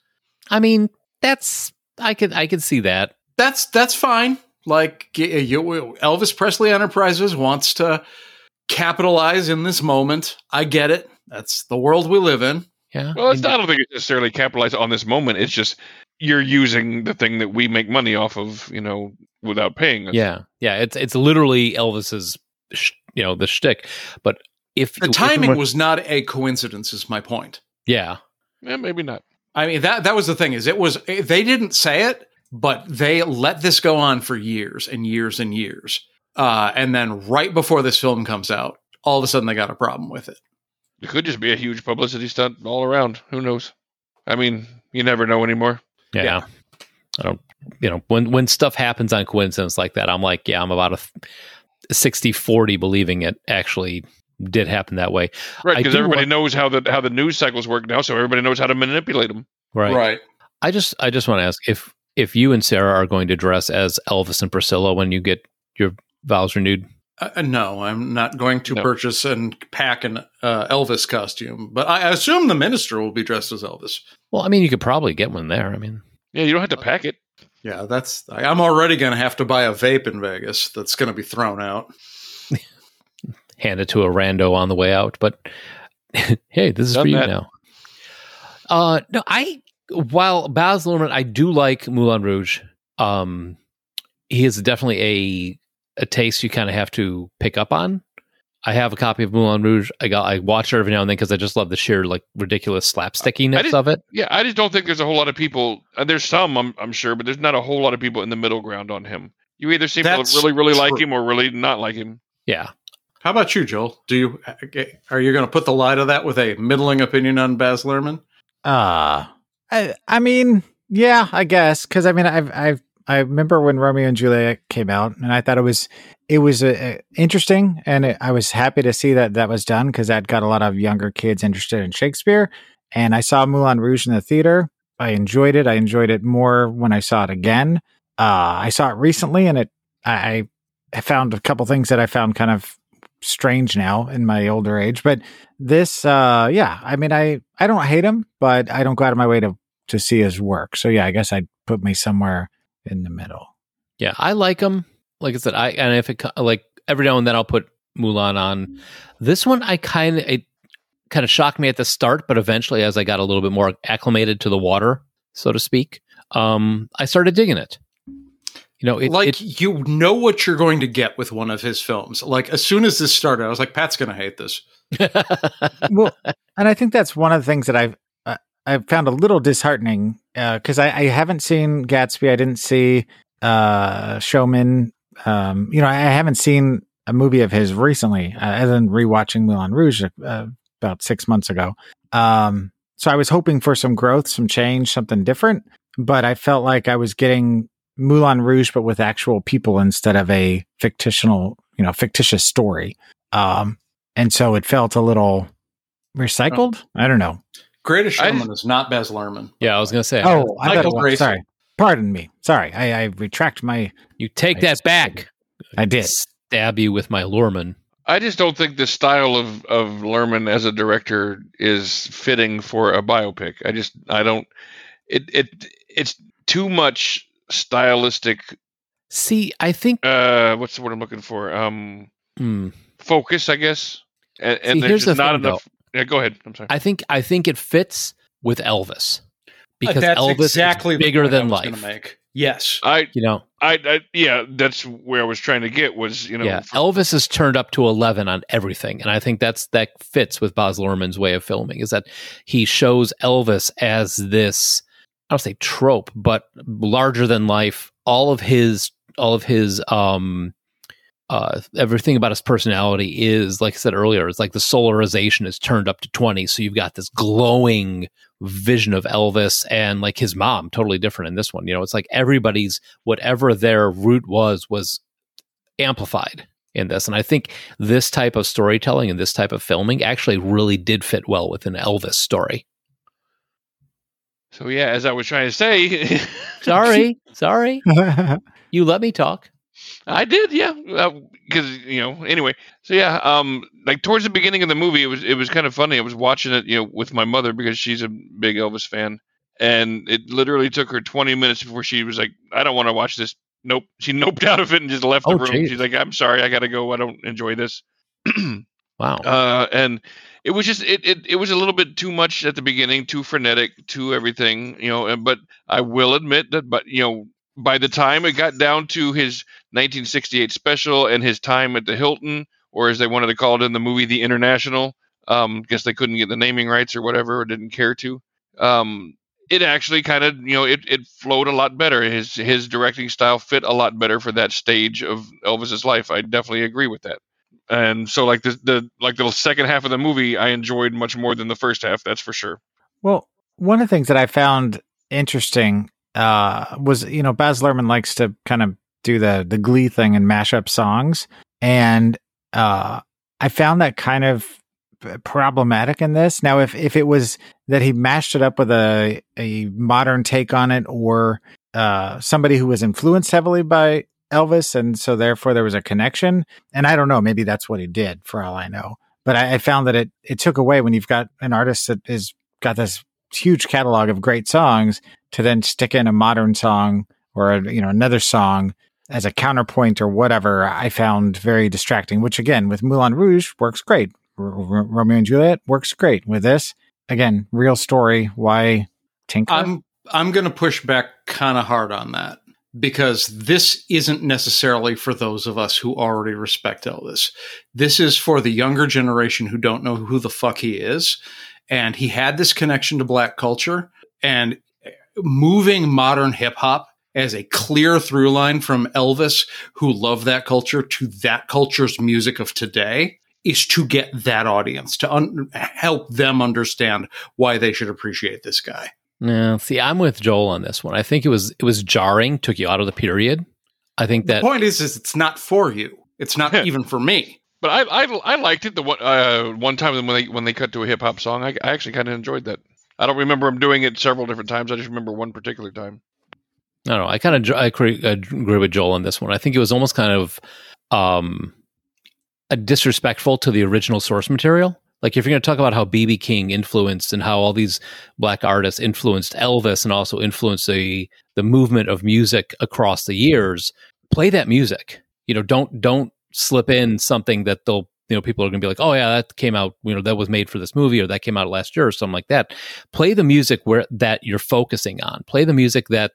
I mean, that's I could I could see that. that's that's fine. Like you, Elvis Presley Enterprises wants to capitalize in this moment. I get it. That's the world we live in. Yeah. Well, it's not, I don't think it's necessarily capitalized on this moment. It's just you're using the thing that we make money off of, you know, without paying us. Yeah, yeah. It's it's literally Elvis's, sh- you know, the shtick. But if The if- timing was not a coincidence. Is my point. yeah, Yeah, maybe not. I mean that that was the thing. Is it was they didn't say it, but they let this go on for years and years and years. Uh, and then right before this film comes out, all of a sudden they got a problem with it. It could just be a huge publicity stunt all around. Who knows? I mean, you never know anymore. yeah. Yeah. I don't. You know, when when stuff happens on coincidence like that, I'm like, yeah, I'm about a 60-40 believing it actually did happen that way. Right, because everybody want- knows how the how the news cycles work now, so everybody knows how to manipulate them. Right. Right. I just I just want to ask if if you and Sarah are going to dress as Elvis and Priscilla when you get your vows renewed. Uh, uh, no, I'm not going to No. purchase and pack an uh, Elvis costume, but I assume the minister will be dressed as Elvis. Well, I mean, you could probably get one there. I mean, Yeah, you don't have to pack it. Yeah, that's. I- I'm already going to have to buy a vape in Vegas. That's going to be thrown out. hand it to a rando on the way out. But hey, this is Done for you that. now. Uh, no, I while Baz Luhrmann, I do like Moulin Rouge. Um, he is definitely a a taste you kind of have to pick up on. I have a copy of Moulin Rouge. I got I watch it every now and then because I just love the sheer like ridiculous I slapstickiness didn't- of it. Yeah, I just don't think there's a whole lot of people. Uh, there's some, I'm, I'm sure, but there's not a whole lot of people in the middle ground on him. You either seem That's to really, really like him or really not like him. Yeah, How about you, Joel? Do you are you going to put the lie to that with a middling opinion on Baz Luhrmann? Uh I I mean, yeah, I guess because I mean, I've I've I remember when Romeo and Juliet came out, and I thought it was it was uh, interesting, and it, I was happy to see that that was done because that got a lot of younger kids interested in Shakespeare. And I saw Moulin Rouge in the theater. I enjoyed it. I enjoyed it more when I saw it again. Uh, I saw it recently, and it I, I found a couple things that I found kind of strange now in my older age. But this, uh, yeah, I mean, I I don't hate him, but I don't go out of my way to to see his work. So yeah, I guess I'd put me somewhere in the middle. yeah, I like them. Like I said, I and if it like every now and then I'll put Moulin on. This one, I kind of it kind of shocked me at the start, but eventually, as I got a little bit more acclimated to the water, so to speak, um, I started digging it. You know, it, like it- you know what you're going to get with one of his films. Like as soon as this started, I was like, Pat's going to hate this. well, and I think that's one of the things that I've I've found a little disheartening because I, I haven't seen Gatsby. I didn't see uh, Showman. Um, you know, I haven't seen a movie of his recently, uh, other than rewatching Moulin Rouge uh, about six months ago. Um, so I was hoping for some growth, some change, something different. But I felt like I was getting Moulin Rouge, but with actual people instead of a fictional, you know, fictitious story. Um, and so it felt a little recycled. I don't know. Greatest I is not Baz Luhrmann. yeah, I was gonna say. Oh, I Michael it Gracey. sorry. Pardon me. Sorry. I, I retract my. you take I that back. I did. Stab you with my Luhrmann. I just don't think the style of of Luhrmann as a director is fitting for a biopic. I just I don't it it it's too much stylistic See, I think. uh what's the word I'm looking for? Um hmm. focus, I guess. And, and See, there's here's just the not thing, enough Yeah, go ahead. I'm sorry. I think I think it fits with Elvis because That's Elvis exactly is the bigger point I than was gonna life. Make. Yes. I, You know, I I yeah, that's where I was trying to get was, you know, yeah. for- Elvis is turned up to eleven on everything, and I think that's that fits with Baz Luhrmann's way of filming. Is that he shows Elvis as this I don't say trope, but larger than life. All of his all of his um uh everything about his personality is like I said earlier, it's like the solarization is turned up to 20. So you've got this glowing vision of Elvis and like his mom, totally different in this one. You know, it's like everybody's whatever their root was was amplified in this. And I think this type of storytelling and this type of filming actually really did fit well with an Elvis story. so yeah, as I was trying to say Sorry, sorry. You let me talk. I did, yeah, because you know. Anyway, so yeah, um, like towards the beginning of the movie, it was it was kind of funny. I was watching it, you know, with my mother because she's a big Elvis fan, and it literally took her 20 minutes before she was like, "I don't want to watch this." Nope, she noped out of it and just left the Oh, room. geez. She's like, "I'm sorry, I gotta go. I don't enjoy this." Wow. uh, and it was just it, it it was a little bit too much at the beginning, too frenetic, too everything, you know. and- But I will admit that, but you know, by the time it got down to his 1968 special and his time at the Hilton, or as they wanted to call it in the movie, the International, um, guess they couldn't get the naming rights or whatever, or didn't care to. Um, it actually kind of you know it, it flowed a lot better. His his directing style fit a lot better for that stage of Elvis's life. I definitely agree with that and so like the the like the second half of the movie I enjoyed much more than the first half. That's for sure. Well, one of the things that I found interesting uh, was, you know, Baz Luhrmann likes to kind of do the the Glee thing and mash up songs, and uh, I found that kind of problematic in this. Now, if if it was that he mashed it up with a a modern take on it, or uh, somebody who was influenced heavily by Elvis, and so therefore there was a connection, and I don't know, maybe that's what he did, for all I know. But I, I found that it it took away when you've got an artist that is got this huge catalog of great songs to then stick in a modern song or a, you know another song as a counterpoint or whatever i found very distracting which again with moulin rouge works great. R- R- romeo and juliet works great with this. Again real story why tinker? I'm I'm going to push back kind of hard on that because this isn't necessarily for those of us who already respect Elvis. This is for the younger generation who don't know who the fuck he is, and he had this connection to black culture and moving modern hip hop as a clear through line from Elvis who loved that culture to that culture's music of today is to get that audience to un- help them understand why they should appreciate this guy. No, see, I'm with Joel on this one. I think it was it was jarring, took you out of the period. I think that the point is, is it's not for you. It's not even for me. But I I, I liked it the one uh, one time when they when they cut to a hip hop song. I, I actually kind of enjoyed that. I don't remember them doing it several different times. I just remember one particular time. I don't. I kind of I agree with Joel on this one. I think it was almost kind of um, a disrespectful to the original source material. Like if you're going to talk about how BB King influenced and how all these black artists influenced Elvis and also influenced the the movement of music across the years, play that music. You know, don't don't slip in something that they'll you know people are going to be like, oh yeah, that came out you know that was made for this movie or that came out last year or something like that. Play the music where that you're focusing on. Play the music that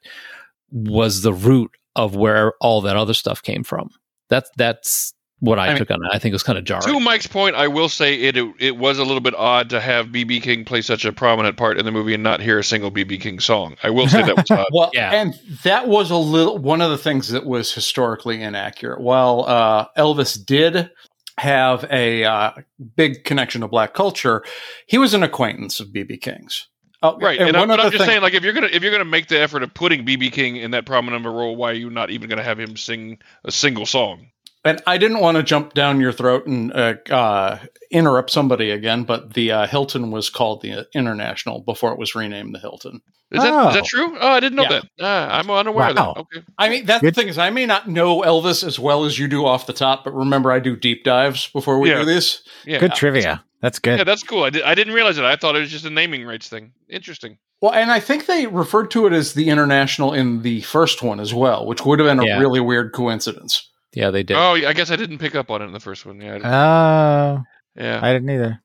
was the root of where all that other stuff came from. That's that's what I, I mean- took on it. I think it was kind of jarring. To Mike's point, I will say it, it it was a little bit odd to have BB King play such a prominent part in the movie and not hear a single BB King song. I will say that was odd. Well, Yeah. and that was a little one of the things that was historically inaccurate. While uh, Elvis did have a uh, big connection to black culture, he was an acquaintance of BB King's. Oh, Right, and, I'm, but I'm just thing- saying, like, if you're gonna if you're gonna make the effort of putting BB King in that prominent role, why are you not even gonna have him sing a single song? And I didn't want to jump down your throat and uh, uh, interrupt somebody again, but the uh, Hilton was called the International before it was renamed the Hilton. Is that is Oh. that true? Oh, I didn't know Yeah. that. Ah, I'm unaware of that. Wow. Okay. I mean, that's Good. the thing is, I may not know Elvis as well as you do off the top, but remember, I do deep dives before we Yeah. do this. Yeah. good trivia that's good Yeah, that's cool. I, did, I didn't realize it. I thought it was just a naming rights thing. Interesting. Well, and I think they referred to it as the International in the first one as well, which would have been a Yeah. really weird coincidence. Yeah, they did. Oh, I guess I didn't pick up on it in the first one. Yeah, I didn't- oh yeah. i didn't either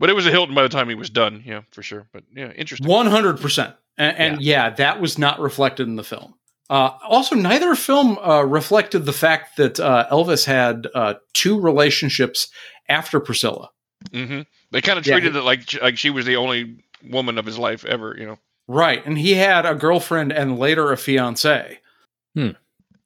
But it was a Hilton by the time he was done. Yeah, for sure. But yeah, interesting. One hundred percent, and, and yeah. that was not reflected in the film. Uh, also, neither film uh, reflected the fact that uh, Elvis had uh, two relationships after Priscilla. hmm They kind of Yeah, treated it like like she was the only woman of his life ever. You know, Right, and he had a girlfriend and later a fiance.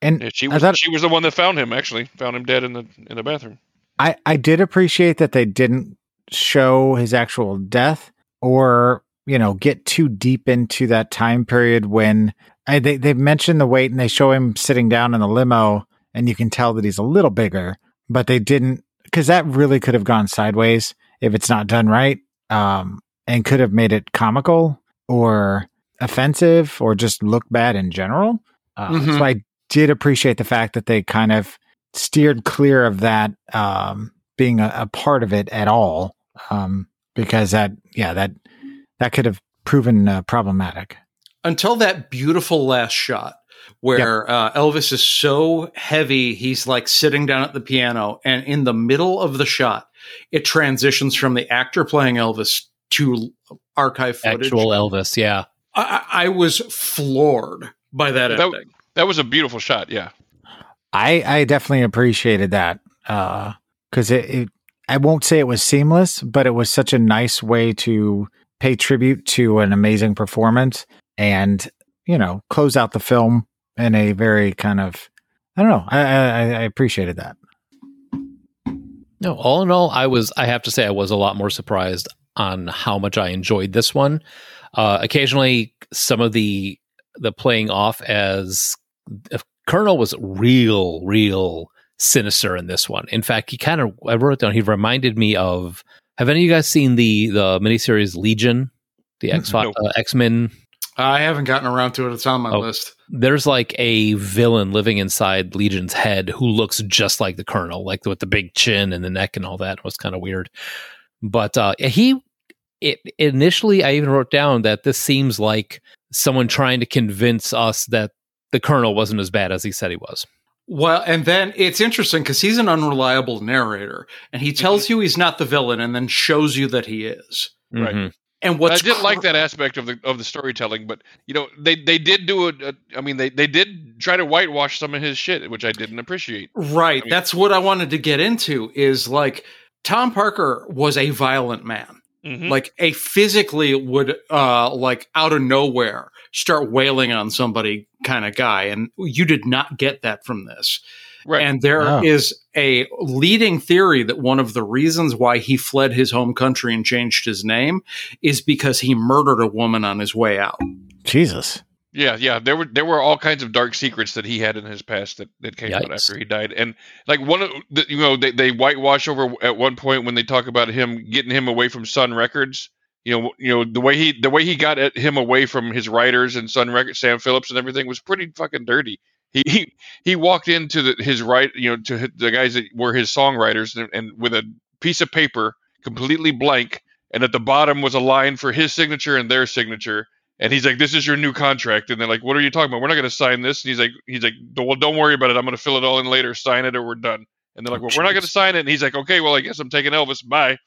And yeah, she was thought- she was the one that found him. Actually, found him dead in the in the bathroom. I, I did appreciate that they didn't show his actual death or, you know, get too deep into that time period when I, they, they mentioned the weight and they show him sitting down in the limo and you can tell that he's a little bigger, but they didn't, because that really could have gone sideways if it's not done right um, and could have made it comical or offensive or just look bad in general. Uh, Mhm. So I did appreciate the fact that they kind of steered clear of that um, being a, a part of it at all, um, because that yeah that that could have proven uh, problematic. until that beautiful last shot where uh, Elvis is so heavy he's like sitting down at the piano, and in the middle of the shot, it transitions from the actor playing Elvis to archive footage. Actual Elvis, yeah. I, I I was floored by that, That- ending. That was a beautiful shot. Yeah. I I definitely appreciated that because it, it I won't say it was seamless, but it was such a nice way to pay tribute to an amazing performance and you know close out the film in a very kind of I don't know I I, I appreciated that. No, all in all, I was. I have to say, I was a lot more surprised on how much I enjoyed this one. Uh, occasionally, some of the the playing off as if Colonel was real, real sinister in this one. In fact, he kind of. I wrote it down. He reminded me of. Have any of you guys seen the the miniseries Legion, the X Nope. uh, X Men I haven't gotten around to it. It's on my Oh. list. there's like a villain living inside Legion's head who looks just like the Colonel, like with the big chin and the neck and all that. It was kind of weird. But uh, he, it initially, I even wrote down that this seems like someone trying to convince us that the Colonel wasn't as bad as he said he was. Well, and then it's interesting because he's an unreliable narrator, and he tells you he's not the villain, and then shows you that he is. Right. Mhm. And what I did cr- like that aspect of the of the storytelling, but you know they they did do it. Uh, I mean they they did try to whitewash some of his shit, which I didn't appreciate. Right. I mean- That's what I wanted to get into is like Tom Parker was a violent man. Mhm. Like a physically would uh like out of nowhere start wailing on somebody kind of guy and you did not get that from this. right. And there is Oh. a leading theory that one of the reasons why he fled his home country and changed his name is because he murdered a woman on his way out. Jesus. Yeah, yeah. There were there were all kinds of dark secrets that he had in his past that, that came out after he died, and like one of the, you know they they whitewash over at one point when they talk about him getting him away from Sun Records. You know, you know the way he the way he got at him away from his writers and Sun Records, Sam Phillips and everything was pretty fucking dirty. He he, he walked into the, his right, you know, to the guys that were his songwriters, and, and with a piece of paper completely blank, and at the bottom was a line for his signature and their signature. And he's like, "This is your new contract." And they're like, "What are you talking about? We're not going to sign this." And he's like, "He's like, well, don't worry about it. I'm going to fill it all in later. Sign it, or we're done." And they're like, oh, "Well, we're not going to sign it." And he's like, "Okay, well, I guess I'm taking Elvis. Bye."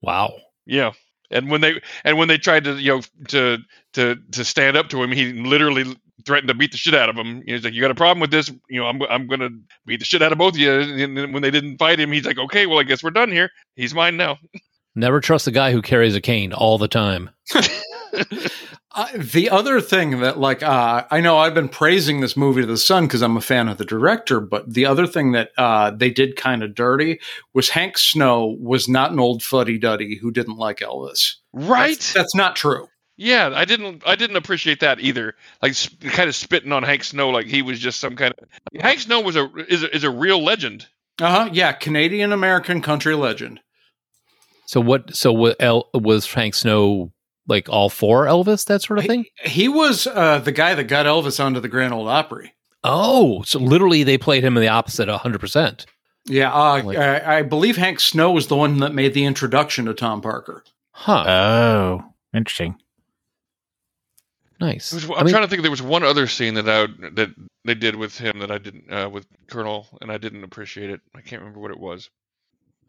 Wow. Yeah. And when they and when they tried to you know to to to stand up to him, he literally threatened to beat the shit out of him. He's like, "You got a problem with this? You know, I'm I'm going to beat the shit out of both of you." And when they didn't fight him, he's like, "Okay, well, I guess we're done here. He's mine now." Never trust a guy who carries a cane all the time. Uh, the other thing that, like, uh, I know I've been praising this movie to the sun because I'm a fan of the director, but the other thing that uh, they did kind of dirty was Hank Snow was not an old fuddy duddy who didn't like Elvis. Right? That's, that's not true. Yeah, I didn't. I didn't appreciate that either. Like sp- kind of spitting on Hank Snow, like he was just some kind of. Hank Snow was a is a, is a real legend. Uh huh. Yeah, Canadian American country legend. So what? So what? El, was Frank Snow like all for Elvis? That sort of thing. He, he was uh, the guy that got Elvis onto the Grand Ole Opry. Oh, so literally they played him in the opposite hundred percent. Yeah, uh, Like- I, I believe Hank Snow was the one that made the introduction to Tom Parker. Huh. Oh, interesting. nice. Was- I I'm mean, trying to think. There was one other scene that I that they did with him that I didn't uh, with Colonel, and I didn't appreciate it. I can't remember what it was.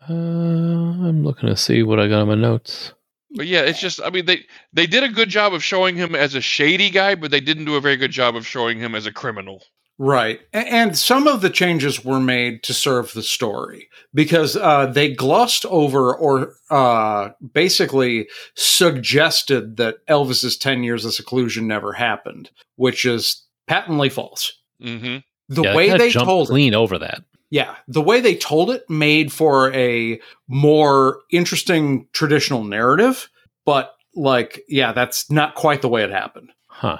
uh, I'm looking to see what I got on my notes. But yeah, it's just. I mean, they they did a good job of showing him as a shady guy, but they didn't do a very good job of showing him as a criminal. Right. And some of the changes were made to serve the story because uh, they glossed over or uh, basically suggested that Elvis's 10 years of seclusion never happened, which is patently false. hmm The Yeah, way they jumped told it, over that. Yeah, the way they told it made for a more interesting traditional narrative, but like, yeah, that's not quite the way it happened. Huh.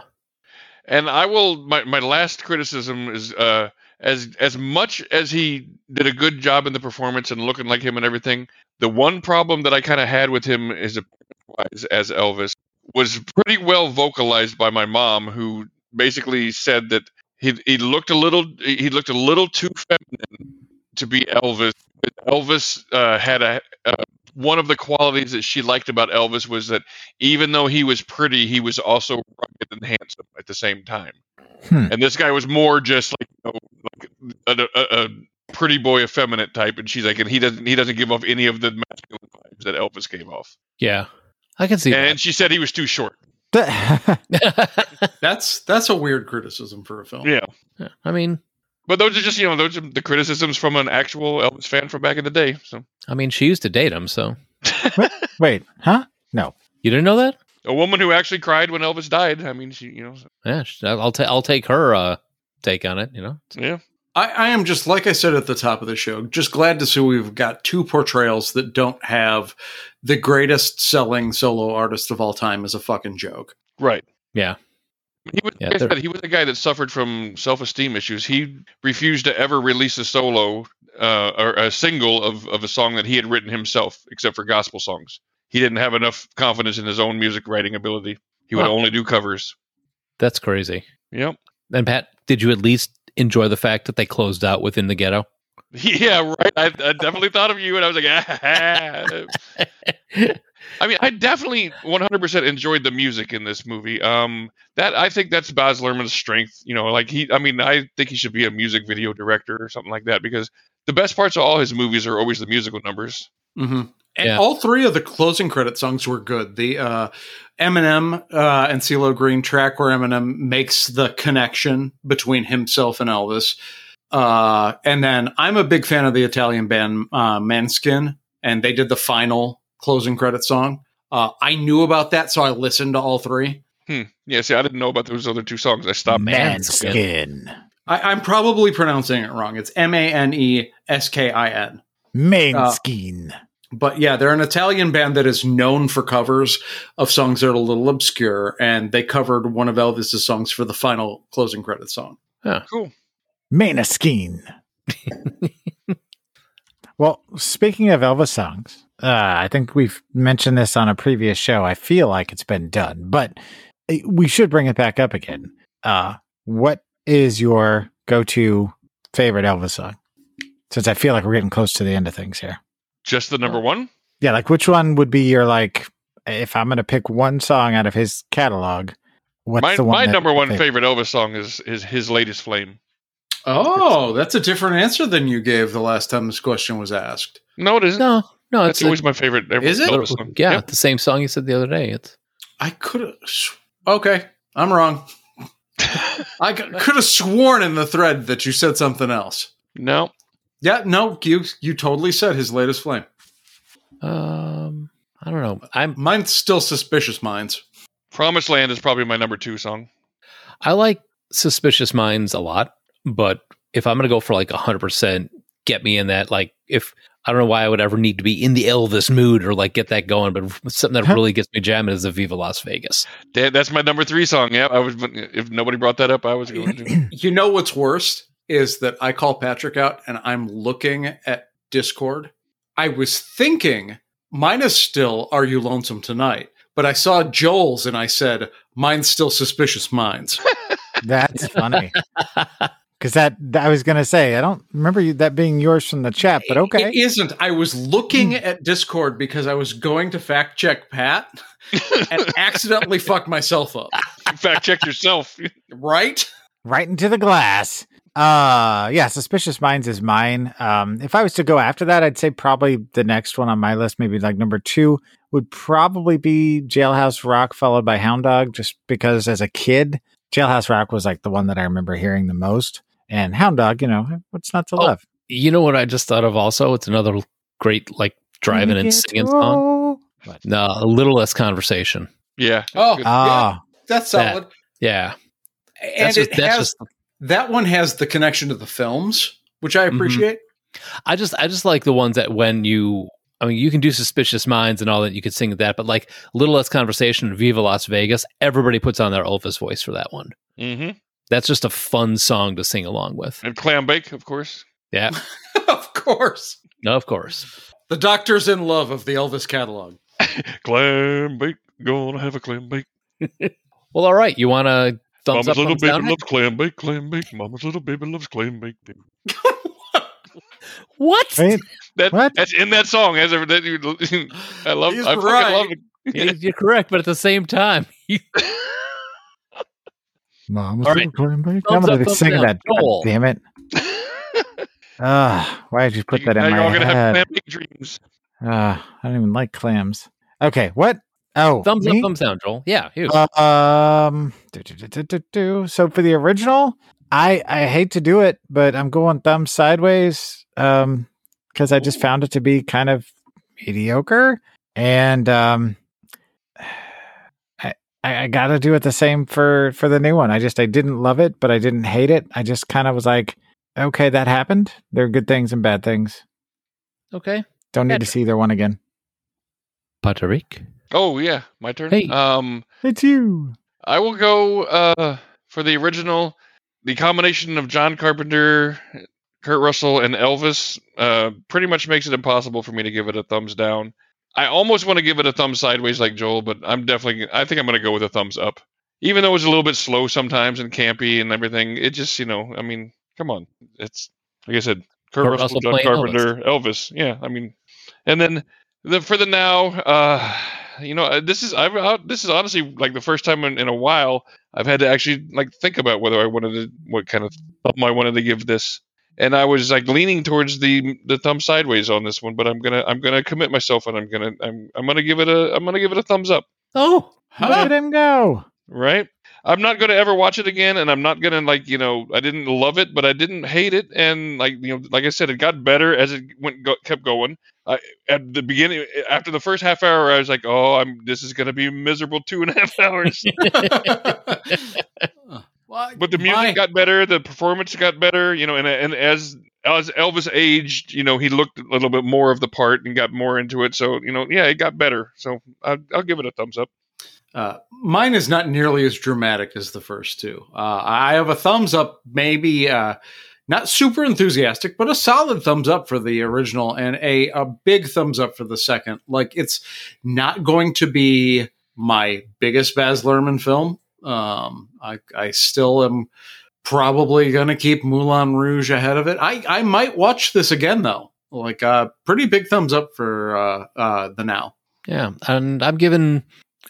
And I will. My, my last criticism is uh, as as much as he did a good job in the performance and looking like him and everything. The one problem that I kind of had with him is a, as, as Elvis was pretty well vocalized by my mom, who basically said that he he looked a little he looked a little too feminine to be Elvis. Elvis uh, had a, a one of the qualities that she liked about Elvis was that even though he was pretty, he was also rugged and handsome at the same time. Hmm. And this guy was more just like, you know, like a, a, a pretty boy, effeminate type, and she's like, and he doesn't he doesn't give off any of the masculine vibes that Elvis gave off. Yeah, I can see And she said he was too short. That. That's that's a weird criticism for a film. Yeah. I mean, But those are just, you know, those are the criticisms from an actual Elvis fan from back in the day. So I mean, she used to date him, so Wait, huh? No. you didn't know that? a woman who actually cried when Elvis died. I mean, she, you know, so- Yeah, I'll ta- I'll take her uh, take on it. You know, yeah. I, I am just like I said at the top of the show, just glad to see we've got two portrayals that don't have the greatest selling solo artist of all time as a fucking joke. Right. yeah, He was, Yeah, like I they're- said, he was a guy that suffered from self-esteem issues. He refused to ever release a solo uh, or a single of, of a song that he had written himself, except for gospel songs. He didn't have enough confidence in his own music writing ability. He would Huh. only do covers. that's crazy. Yep. And Pat, did you at least enjoy the fact that they closed out within the ghetto? Yeah, right. I, I definitely thought of you, and I was like, ah. I mean, I definitely 100% enjoyed the music in this movie. Um, that I think that's Baz Luhrmann's strength. You know, like he, I mean, I think he should be a music video director or something like that because the best parts of all his movies are always the musical numbers. Mm-hmm. And Yeah. all three of the closing credit songs were good. The uh, Eminem uh, and CeeLo Green track where Eminem makes the connection between himself and Elvis. Uh, and then I'm a big fan of the Italian band uh, Manskin, and they did the final closing credit song. Uh, I knew about that, so I listened to all three. Hmm. Yeah. See, I didn't know about those other two songs. I stopped. Manskin. I, I'm probably pronouncing it wrong. It's M A N E S K I N. Manskin. But yeah, they're an Italian band that is known for covers of songs that are a little obscure, and they covered one of Elvis's songs for the final closing credit song. Cool. Maneskin. well, speaking of Elvis songs, uh, I think we've mentioned this on a previous show. I feel like it's been done, but eh, we should bring it back up again. Uh, what is your go-to favorite Elvis song? Since I feel like we're getting close to the end of things here. Just the number one. Yeah, like which one would be your like? If I'm going to pick one song out of his catalog, what's my the one? my that- number one favorite Elvis song is is his latest Flame. Oh, that's a different answer than you gave the last time this question was asked. No, it isn't. No, no, That's it's always my favorite. Is it? Elvis song. yeah, Yep. the same song you said the other day. It's I could have. Okay, I'm wrong. I could have sworn in the thread that you said something else. No. Yeah, no, you you totally said his latest flame. um, I don't know. I'm Mine's still suspicious minds. Promised Land is probably my number two song. I like Suspicious Minds a lot, but if I'm gonna go for like hundred percent, get me in that like if I don't know why I would ever need to be in the Elvis mood or like get that going, but something that really gets me jamming is the Viva Las Vegas. That- That's my number three song. Yeah, I was. If nobody brought that up, I was going to. You know what's worst is that I call Patrick out and I'm looking at Discord. I was thinking mine is still Are You Lonesome Tonight? But I saw Joel's and I said, Mine's still Suspicious Minds. That's funny. Because that, that- I was going to say, I don't remember you, that being yours from the chat, but okay. It isn't. I was looking hmm. at Discord because I was going to fact check Pat and accidentally fucked myself up. Fact check yourself. Right? right into the glass. Uh yeah, Suspicious Minds is mine. Um if I was to go after that, I'd say probably the next one on my list, maybe like number two, would probably be Jailhouse Rock, followed by Hound Dog, just because as a kid, Jailhouse Rock was like the one that I remember hearing the most. And Hound Dog, you know, what's not to Oh, love? You know what I just thought of also? It's another great like driving and singing song. No, a little less conversation. Yeah. Oh, Good. yeah, Ah, that's That- solid. Yeah. And That's just, it that's has just that one has the connection to the films, which I Mhm. appreciate. I just I just like the ones that when you I mean you can do suspicious minds and all that you could sing that, but like little less conversation, Viva Las Vegas, everybody puts on their Elvis voice for that one. Mm-hmm. That's just a fun song to sing along with. And clam bake, of course. Yeah. of course. No, of course. The Doctor's in Love of the Elvis catalog. Clam bake, gonna have a clam bake. Well, all right. You want to thumbs Mama's up, little baby down? loves clam bake, clam bake. Mama's little baby loves clam bake. What? Right? That, What? That's in that song. As ever, that, I love. He's I fucking right. love it. You- You're correct, but at the same time, Mom, All right. I'm gonna Thumbs up, be thumbs singing that. God damn it! Ah, why did you put that in now you're all my gonna have head? clam dreams. Ah, I don't even like clams. Okay, what? Oh, thumbs me? up, thumbs down, Joel. Yeah, you. Um, do, do, do, do, do, do. so for the original, I I hate to do it, but I'm going thumb sideways. Um, because I just found it to be kind of mediocre, and um, I I, I got to do it the same for for the new one. I just I didn't love it, but I didn't hate it. I just kind of was like, okay, that happened. There are good things and bad things. okay. Don't need to see either one again. Patrick. Oh yeah, my turn. Hey. Um, It's you. I will go uh for the original. The combination of John Carpenter, Kurt Russell, and Elvis uh pretty much makes it impossible for me to give it a thumbs down. I almost want to give it a thumb sideways like Joel, but I'm definitely. I think I'm going to go with a thumbs up. Even though it's a little bit slow sometimes and campy and everything, it just you know, I mean, come on, it's like I said, Kurt, Kurt Russell, Russell John Carpenter, Elvis. Yeah, I mean, and then the for the now, uh, you know, uh, this is I've uh, this is honestly like the first time in, in a while I've had to actually like think about whether I wanted to what kind of thumb I wanted to give this. And I was like leaning towards the the thumb sideways on this one, but I'm gonna I'm gonna commit myself and I'm gonna I'm I'm gonna give it a I'm gonna give it a thumbs up. Oh, Look at him go. Right? I'm not gonna ever watch it again, and I'm not gonna like you know I didn't love it, but I didn't hate it, and like you know like I said, it got better as it went go, kept going. I, at the beginning, after the first half hour, I was like, oh, I'm this is gonna be miserable two and a half hours. Well, but the music my- got better, the performance got better, you know, and and as as Elvis aged, you know, he looked a little bit more of the part and got more into it. So you know, yeah, it got better. So I'll, I'll give it a thumbs up. Uh, mine is not nearly as dramatic as the first two. Uh, I have a thumbs up, maybe uh, not super enthusiastic, but a solid thumbs up for the original and a, a big thumbs up for the second. Like it's not going to be my biggest Baz Luhrmann film. Um, I, I still am probably going to keep Moulin Rouge ahead of it. I, I might watch this again though. Like a uh, pretty big thumbs up for uh, uh, the now. yeah. And I'm given.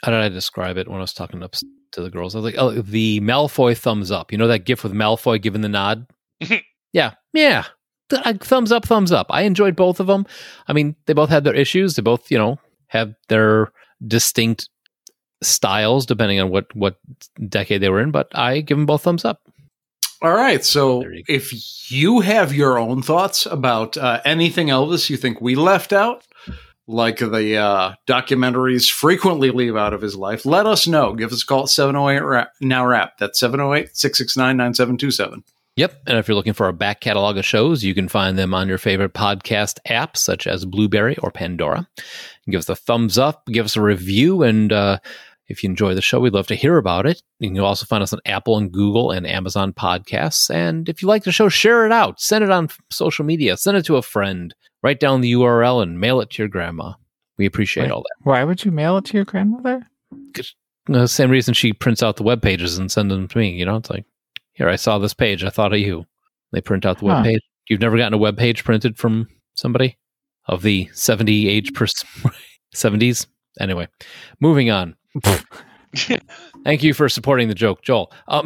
How did I describe it when I was talking up to the girls? I was like, "Oh, the Malfoy thumbs up." You know that gif with Malfoy giving the nod? yeah, yeah. Th- Thumbs up, thumbs up. I enjoyed both of them. I mean, they both had their issues. They both, you know, have their distinct styles depending on what what decade they were in. But I give them both thumbs up. All right. So you if you have your own thoughts about uh, anything Elvis you think we left out, like the uh, documentaries frequently leave out of his life, let us know. Give us a call at 708 Now Rap. That's 708 669 9727. Yep. And if you're looking for a back catalog of shows, you can find them on your favorite podcast apps such as Blubrry or Pandora. Give us a thumbs up, give us a review, and uh, if you enjoy the show, we'd love to hear about it. You can also find us on Apple and Google and Amazon podcasts. And if you like the show, share it out. Send it on social media. Send it to a friend. Write down the URL and mail it to your grandma. We appreciate Wait. all that. Why would you mail it to your grandmother? The same reason she prints out the web pages and sends them to me. You know, it's like, here, I saw this page. I thought of you. They print out the web Huh. page. You've never gotten a web page printed from somebody of the 70 age person, 70s? Anyway, moving on. Thank you for supporting the joke, Joel. Um,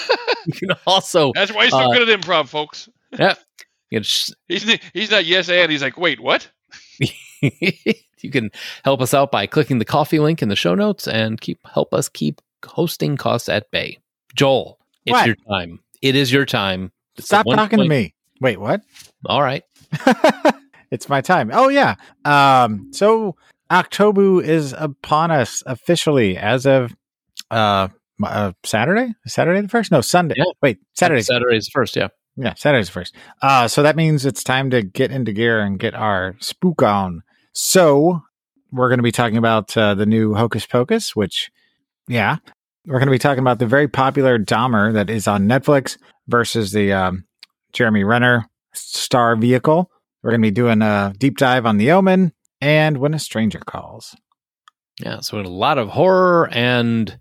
you can also, That's why he's so Uh, good at improv, folks. yeah, sh- He's he's not yes and he's like wait what? you can help us out by clicking the coffee link in the show notes and keep help us keep hosting costs at bay. Joel, it's What? your time. It is your time. It's Stop talking point- to me. Wait, what? All right. it's my time. Oh yeah. Um so October is upon us officially as of uh, uh Saturday? Saturday the first? No, Sunday. Yeah. Wait, Saturday. Saturday's first, yeah. Yeah, Saturday's first. Uh so that means it's time to get into gear and get our spook on. So we're going to be talking about uh, the new Hocus Pocus, which yeah, we're going to be talking about the very popular Dahmer that is on Netflix versus the um, Jeremy Renner star vehicle. We're going to be doing a deep dive on The Omen and When a Stranger Calls. Yeah. So a lot of horror and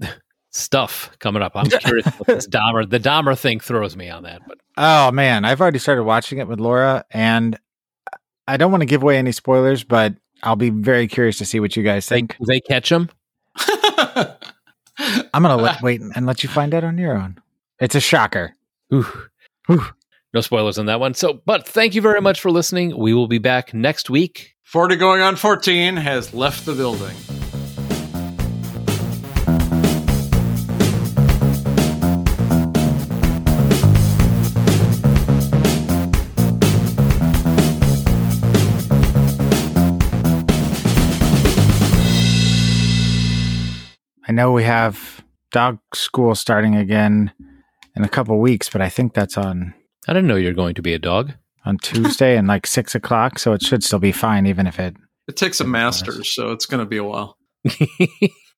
stuff coming up. I'm curious what this Dahmer, the Dahmer thing throws me on that. But Oh man, I've already started watching it with Laura, and I don't want to give away any spoilers, but I'll be very curious to see what you guys they, think. they catch him. I'm gonna let, wait and let you find out on your own. It's a shocker. Ooh. Whew. No spoilers on that one. So, but thank you very much for listening. We will be back next week. 40 going on 14 has left the building. I know we have dog school starting again in a couple weeks, but I think that's on I didn't know you're going to be a dog. on Tuesday and like six o'clock, so it should still be fine, even if it. It takes a master's, so it's going to be a while.